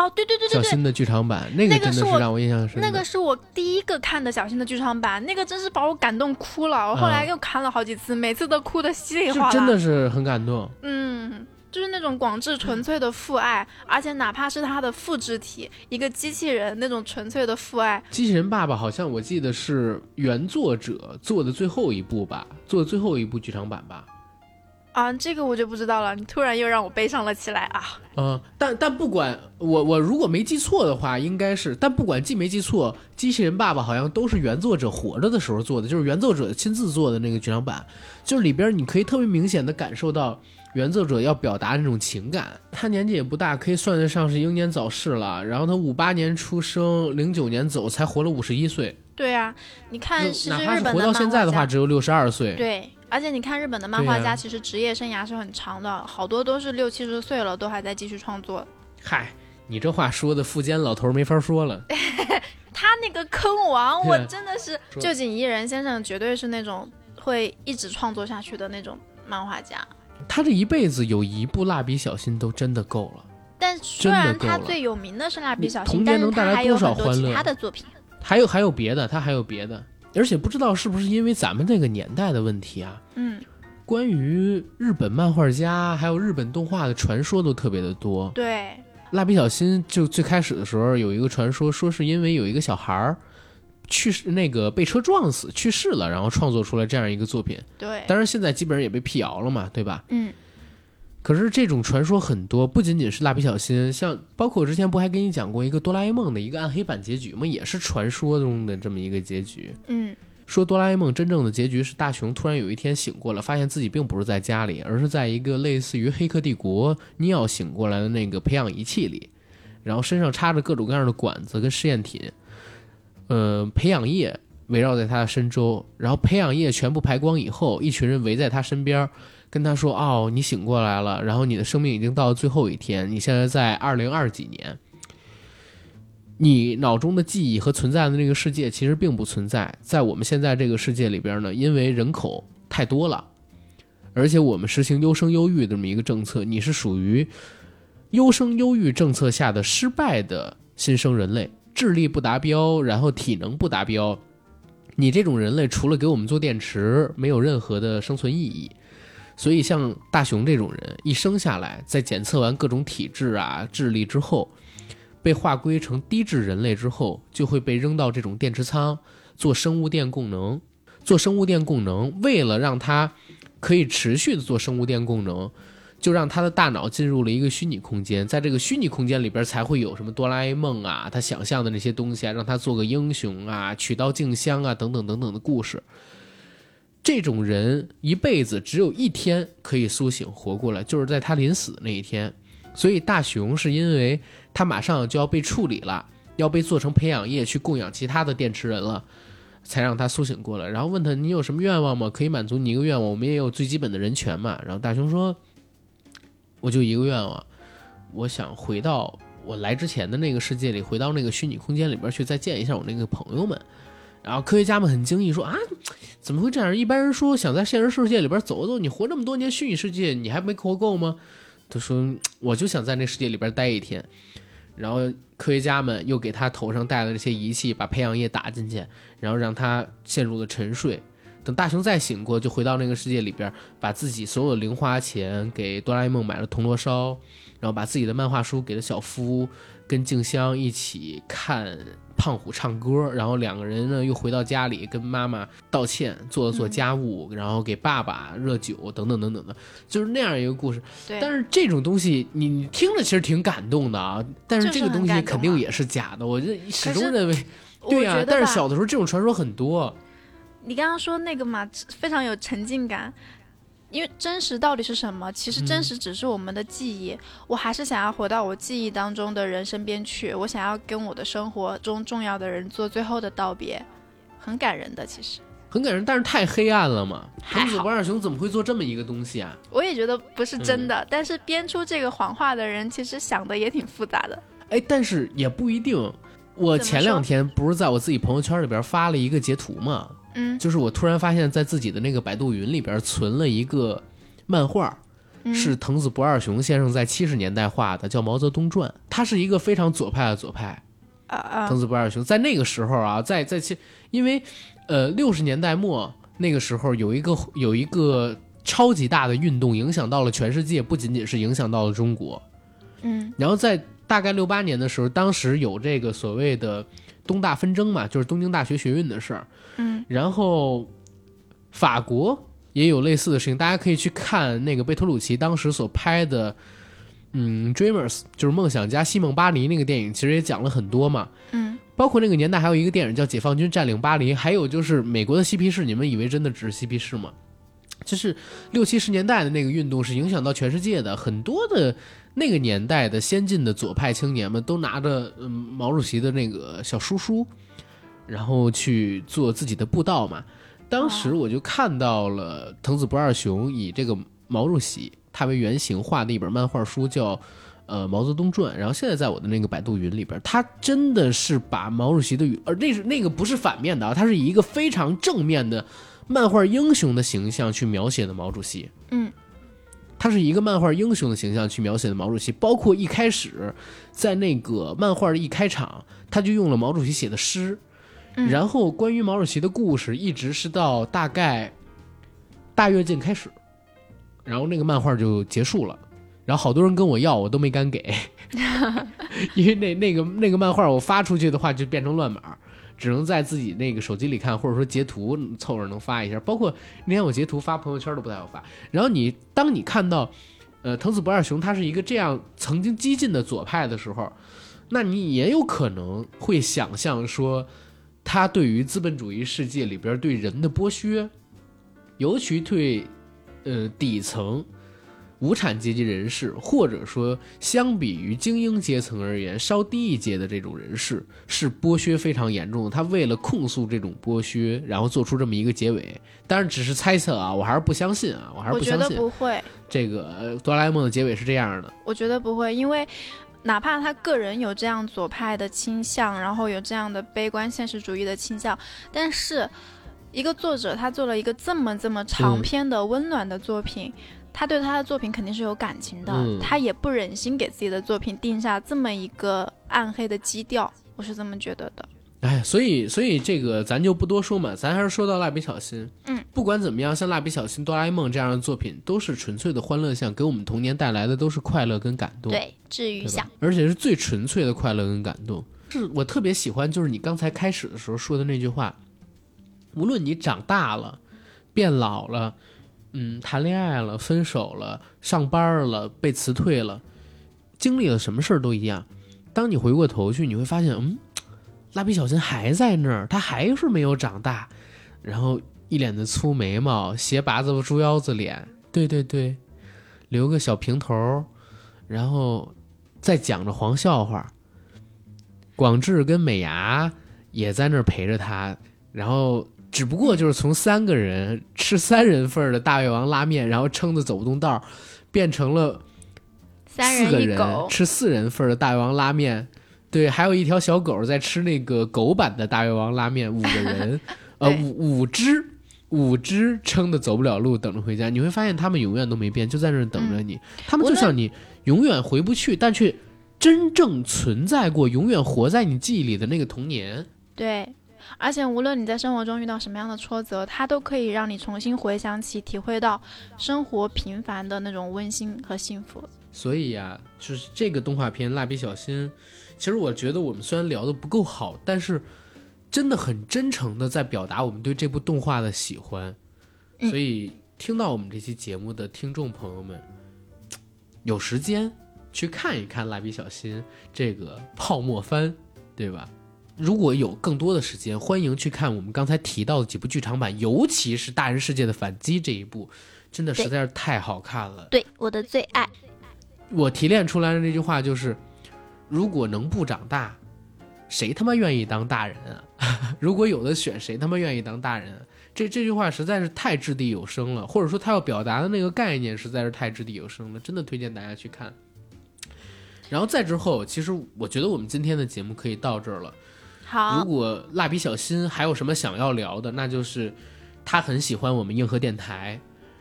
哦，对对对对对，小新的剧场版那个真的是让我印象深。那个是我第一个看的小新的剧场版，那个真是把我感动哭了。我后来又看了好几次，每次都哭的稀里哗啦。真的是很感动。嗯，就是那种广志纯粹的父爱，而且哪怕是他的复制体，一个机器人那种纯粹的父爱。机器人爸爸好像我记得是原作者做的最后一部吧，做的最后一部剧场版吧。啊，这个我就不知道了。你突然又让我悲伤了起来啊！嗯，但但不管我我如果没记错的话，应该是，但不管记没记错，机器人爸爸好像都是原作者活着的时候做的，就是原作者亲自做的那个剧场版，就是里边你可以特别明显的感受到原作者要表达那种情感。他年纪也不大，可以算得上是英年早逝了。然后他五八年出生，零九年走，才活了五十一岁。对啊，你看，哪怕是活到现在的话，只有六十二岁。对。而且你看，日本的漫画家其实职业生涯是很长的，好多都是六七十岁了都还在继续创作。嗨，你这话说的，富坚老头没法说了。他那个坑王，我真的是就井一人先生，绝对是那种会一直创作下去的那种漫画家。他这一辈子有一部蜡笔小新都真的够了。但虽然他最有名的是蜡笔小新，但是他还有很多其他的作品。还有还有别的，他还有别的。而且不知道是不是因为咱们那个年代的问题啊？嗯，关于日本漫画家还有日本动画的传说都特别的多。对，蜡笔小新就最开始的时候有一个传说，说是因为有一个小孩儿去世，那个被车撞死去世了，然后创作出来这样一个作品。对，当然现在基本上也被辟谣了嘛，对吧？嗯。可是这种传说很多，不仅仅是蜡笔小新，像包括我之前不还跟你讲过一个哆啦 A 梦的一个暗黑版结局吗？也是传说中的这么一个结局。嗯，说哆啦 A 梦真正的结局是大雄突然有一天醒过来，发现自己并不是在家里，而是在一个类似于《黑客帝国》尼奥醒过来的那个培养仪器里，然后身上插着各种各样的管子跟试验品，呃，培养液围绕在他的身周，然后培养液全部排光以后，一群人围在他身边。跟他说：“哦，你醒过来了，然后你的生命已经到了最后一天。你现在在二零二几年，你脑中的记忆和存在的那个世界其实并不存在。在我们现在这个世界里边呢，因为人口太多了，而且我们实行优生优育这么一个政策，你是属于优生优育政策下的失败的新生人类，智力不达标，然后体能不达标。你这种人类除了给我们做电池，没有任何的生存意义。”所以，像大雄这种人，一生下来，在检测完各种体质啊、智力之后，被划归成低智人类之后，就会被扔到这种电池仓做生物电供能。做生物电供能，为了让他可以持续的做生物电供能，就让他的大脑进入了一个虚拟空间，在这个虚拟空间里边，才会有什么哆啦 A 梦啊，他想象的那些东西啊，让他做个英雄啊，取到静香啊，等等等等的故事。这种人一辈子只有一天可以苏醒活过来，就是在他临死那一天。所以大雄是因为他马上就要被处理了，要被做成培养液去供养其他的电池人了，才让他苏醒过来。然后问他：“你有什么愿望吗？可以满足你一个愿望，我们也有最基本的人权嘛。”然后大雄说：“我就一个愿望，我想回到我来之前的那个世界里，回到那个虚拟空间里边去，再见一下我那个朋友们。”然后科学家们很惊异，说啊，怎么会这样？一般人说想在现实世界里边走走，你活这么多年，虚拟世界你还没活够吗？他说，我就想在那世界里边待一天。然后科学家们又给他头上戴了这些仪器，把培养液打进去，然后让他陷入了沉睡。等大雄再醒过，就回到那个世界里边，把自己所有的零花钱给哆啦 A 梦买了铜锣烧，然后把自己的漫画书给了小夫，跟静香一起看。胖虎唱歌，然后两个人呢又回到家里跟妈妈道歉，做了做家务，然后给爸爸热酒，等等等等的，就是那样一个故事。但是这种东西你你听着其实挺感动的啊，但是这个东西肯定也是假的。我就始终认为，对呀。但是小的时候这种传说很多。你刚刚说那个嘛，非常有沉浸感。因为真实到底是什么？其实真实只是我们的记忆。我还是想要回到我记忆当中的人身边去。我想要跟我的生活中重要的人做最后的道别，很感人的。其实很感人，但是太黑暗了嘛。藤子不二雄怎么会做这么一个东西啊？我也觉得不是真的。但是编出这个谎话的人，其实想的也挺复杂的。哎，但是也不一定。我前两天不是在我自己朋友圈里边发了一个截图吗？嗯，就是我突然发现，在自己的那个百度云里边存了一个漫画，是藤子不二雄先生在七十年代画的，叫《毛泽东传》。他是一个非常左派的左派。啊啊！藤子不二雄在那个时候啊，在在七因为呃六十年代末那个时候有一个有一个超级大的运动，影响到了全世界，不仅仅是影响到了中国。嗯然后在大概六八年的时候，当时有这个所谓的东大纷争嘛，就是东京大学学运的事儿。嗯然后法国也有类似的事情，大家可以去看那个贝托鲁奇当时所拍的，嗯，《Dreamers》就是梦想家西蒙巴黎那个电影，其实也讲了很多嘛。嗯包括那个年代还有一个电影叫《解放军占领巴黎》，还有就是美国的嬉皮士，你们以为真的只是嬉皮士吗？就是六七十年代的那个运动是影响到全世界的，很多的那个年代的先进的左派青年们都拿着嗯毛主席的那个小书书，然后去做自己的布道嘛。当时我就看到了藤子不二雄以这个毛主席他为原型画的一本漫画书，叫呃《毛泽东传》。然后现在在我的那个百度云里边，他真的是把毛主席的语，而那是那个不是反面的啊，他是以一个非常正面的漫画英雄的形象去描写的毛主席。嗯他是一个漫画英雄的形象去描写的毛主席，包括一开始在那个漫画的一开场，他就用了毛主席写的诗，嗯然后关于毛主席的故事一直是到大概大跃进开始，然后那个漫画就结束了，然后好多人跟我要，我都没敢给，因为那那个那个漫画我发出去的话就变成乱码。只能在自己那个手机里看，或者说截图凑合能发一下。包括那天我截图发朋友圈都不太好发。然后你当你看到，呃，藤子不二雄他是一个这样曾经激进的左派的时候，那你也有可能会想象说，他对于资本主义世界里边对人的剥削，尤其对呃底层无产阶级人士，或者说相比于精英阶层而言稍低一阶的这种人士，是剥削非常严重的。他为了控诉这种剥削，然后做出这么一个结尾，当然只是猜测啊，我还是不相信啊，我还是不相信我觉得不会，这个呃哆啦 A 梦的结尾是这样的。我觉得不会，因为哪怕他个人有这样左派的倾向，然后有这样的悲观现实主义的倾向，但是一个作者他做了一个这么这么长嗯篇的温暖的作品。他对他的作品肯定是有感情的，嗯他也不忍心给自己的作品定下这么一个暗黑的基调，我是这么觉得的。哎，所以所以这个咱就不多说嘛，咱还是说到蜡笔小新。嗯，不管怎么样，像蜡笔小新、哆啦 A 梦这样的作品，都是纯粹的欢乐向，给我们童年带来的都是快乐跟感动。对，治愈向。而且是最纯粹的快乐跟感动。是我特别喜欢，就是你刚才开始的时候说的那句话，无论你长大了、变老了、嗯，谈恋爱了、分手了、上班了、被辞退了，经历了什么事儿都一样。当你回过头去，你会发现，嗯，蜡笔小新还在那儿，他还是没有长大，然后一脸的粗眉毛，斜拔子猪腰子脸，对对对，留个小平头，然后再讲着黄笑话。广志跟美伢也在那儿陪着他，然后只不过就是从三个人吃三人份儿的大胃王拉面，然后撑得走不动道儿，变成了四个人吃四人份儿的大胃王拉面，对，还有一条小狗在吃那个狗版的大胃王拉面，五个人，呃，五五只。五只撑的走不了路，等着回家。你会发现他们永远都没变，就在那儿等着你。他们就像你永远回不去，但却真正存在过、永远活在你记忆里的那个童年。对，而且无论你在生活中遇到什么样的挫折，它都可以让你重新回想起、体会到生活平凡的那种温馨和幸福。所以呀、就是这个动画片《蜡笔小新》，其实我觉得我们虽然聊的不够好，但是真的很真诚的在表达我们对这部动画的喜欢。嗯所以听到我们这期节目的听众朋友们，有时间去看一看《蜡笔小新》这个泡沫番，对吧？如果有更多的时间，欢迎去看我们刚才提到的几部剧场版，尤其是《大人世界的反击》这一部，真的实在是太好看了。对，我的最爱。我提炼出来的那句话就是：如果能不长大，谁他妈愿意当大人啊？如果有的选，谁他妈愿意当大人啊？这这句话实在是太掷地有声了，或者说他要表达的那个概念实在是太掷地有声了，真的推荐大家去看。然后再之后，其实我觉得我们今天的节目可以到这儿了。如，果蜡笔小新还有什么想要聊的，那就是他很喜欢我们硬核电台，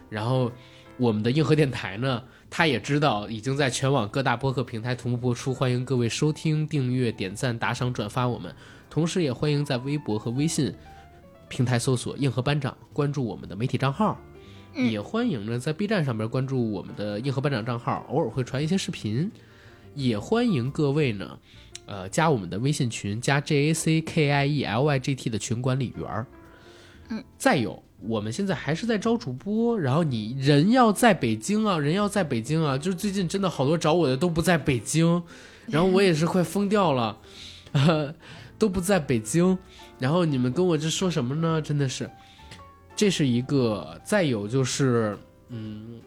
然后我们的硬核电台呢，他也知道已经在全网各大播客平台同步播出，欢迎各位收听、订阅、点赞、打赏、转发我们，同时也欢迎在微博和微信平台搜索“硬核班长”，关注我们的媒体账号。也欢迎呢在 B 站上面关注我们的硬核班长账号，偶尔会传一些视频。也欢迎各位呢，呃，加我们的微信群，加 J A C K I E L Y G T 的群管理员儿。嗯，再有，我们现在还是在招主播，然后你人要在北京啊，人要在北京啊，就是最近真的好多找我的都不在北京，然后我也是快疯掉了，呃，都不在北京，然后你们跟我这说什么呢？真的是，这是一个，再有就是，嗯，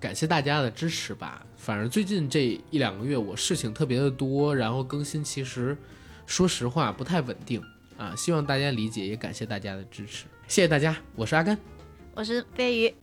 感谢大家的支持吧。反正最近这一两个月我事情特别的多，然后更新其实说实话不太稳定啊，希望大家理解，也感谢大家的支持，谢谢大家，我是阿甘。我是飞鱼。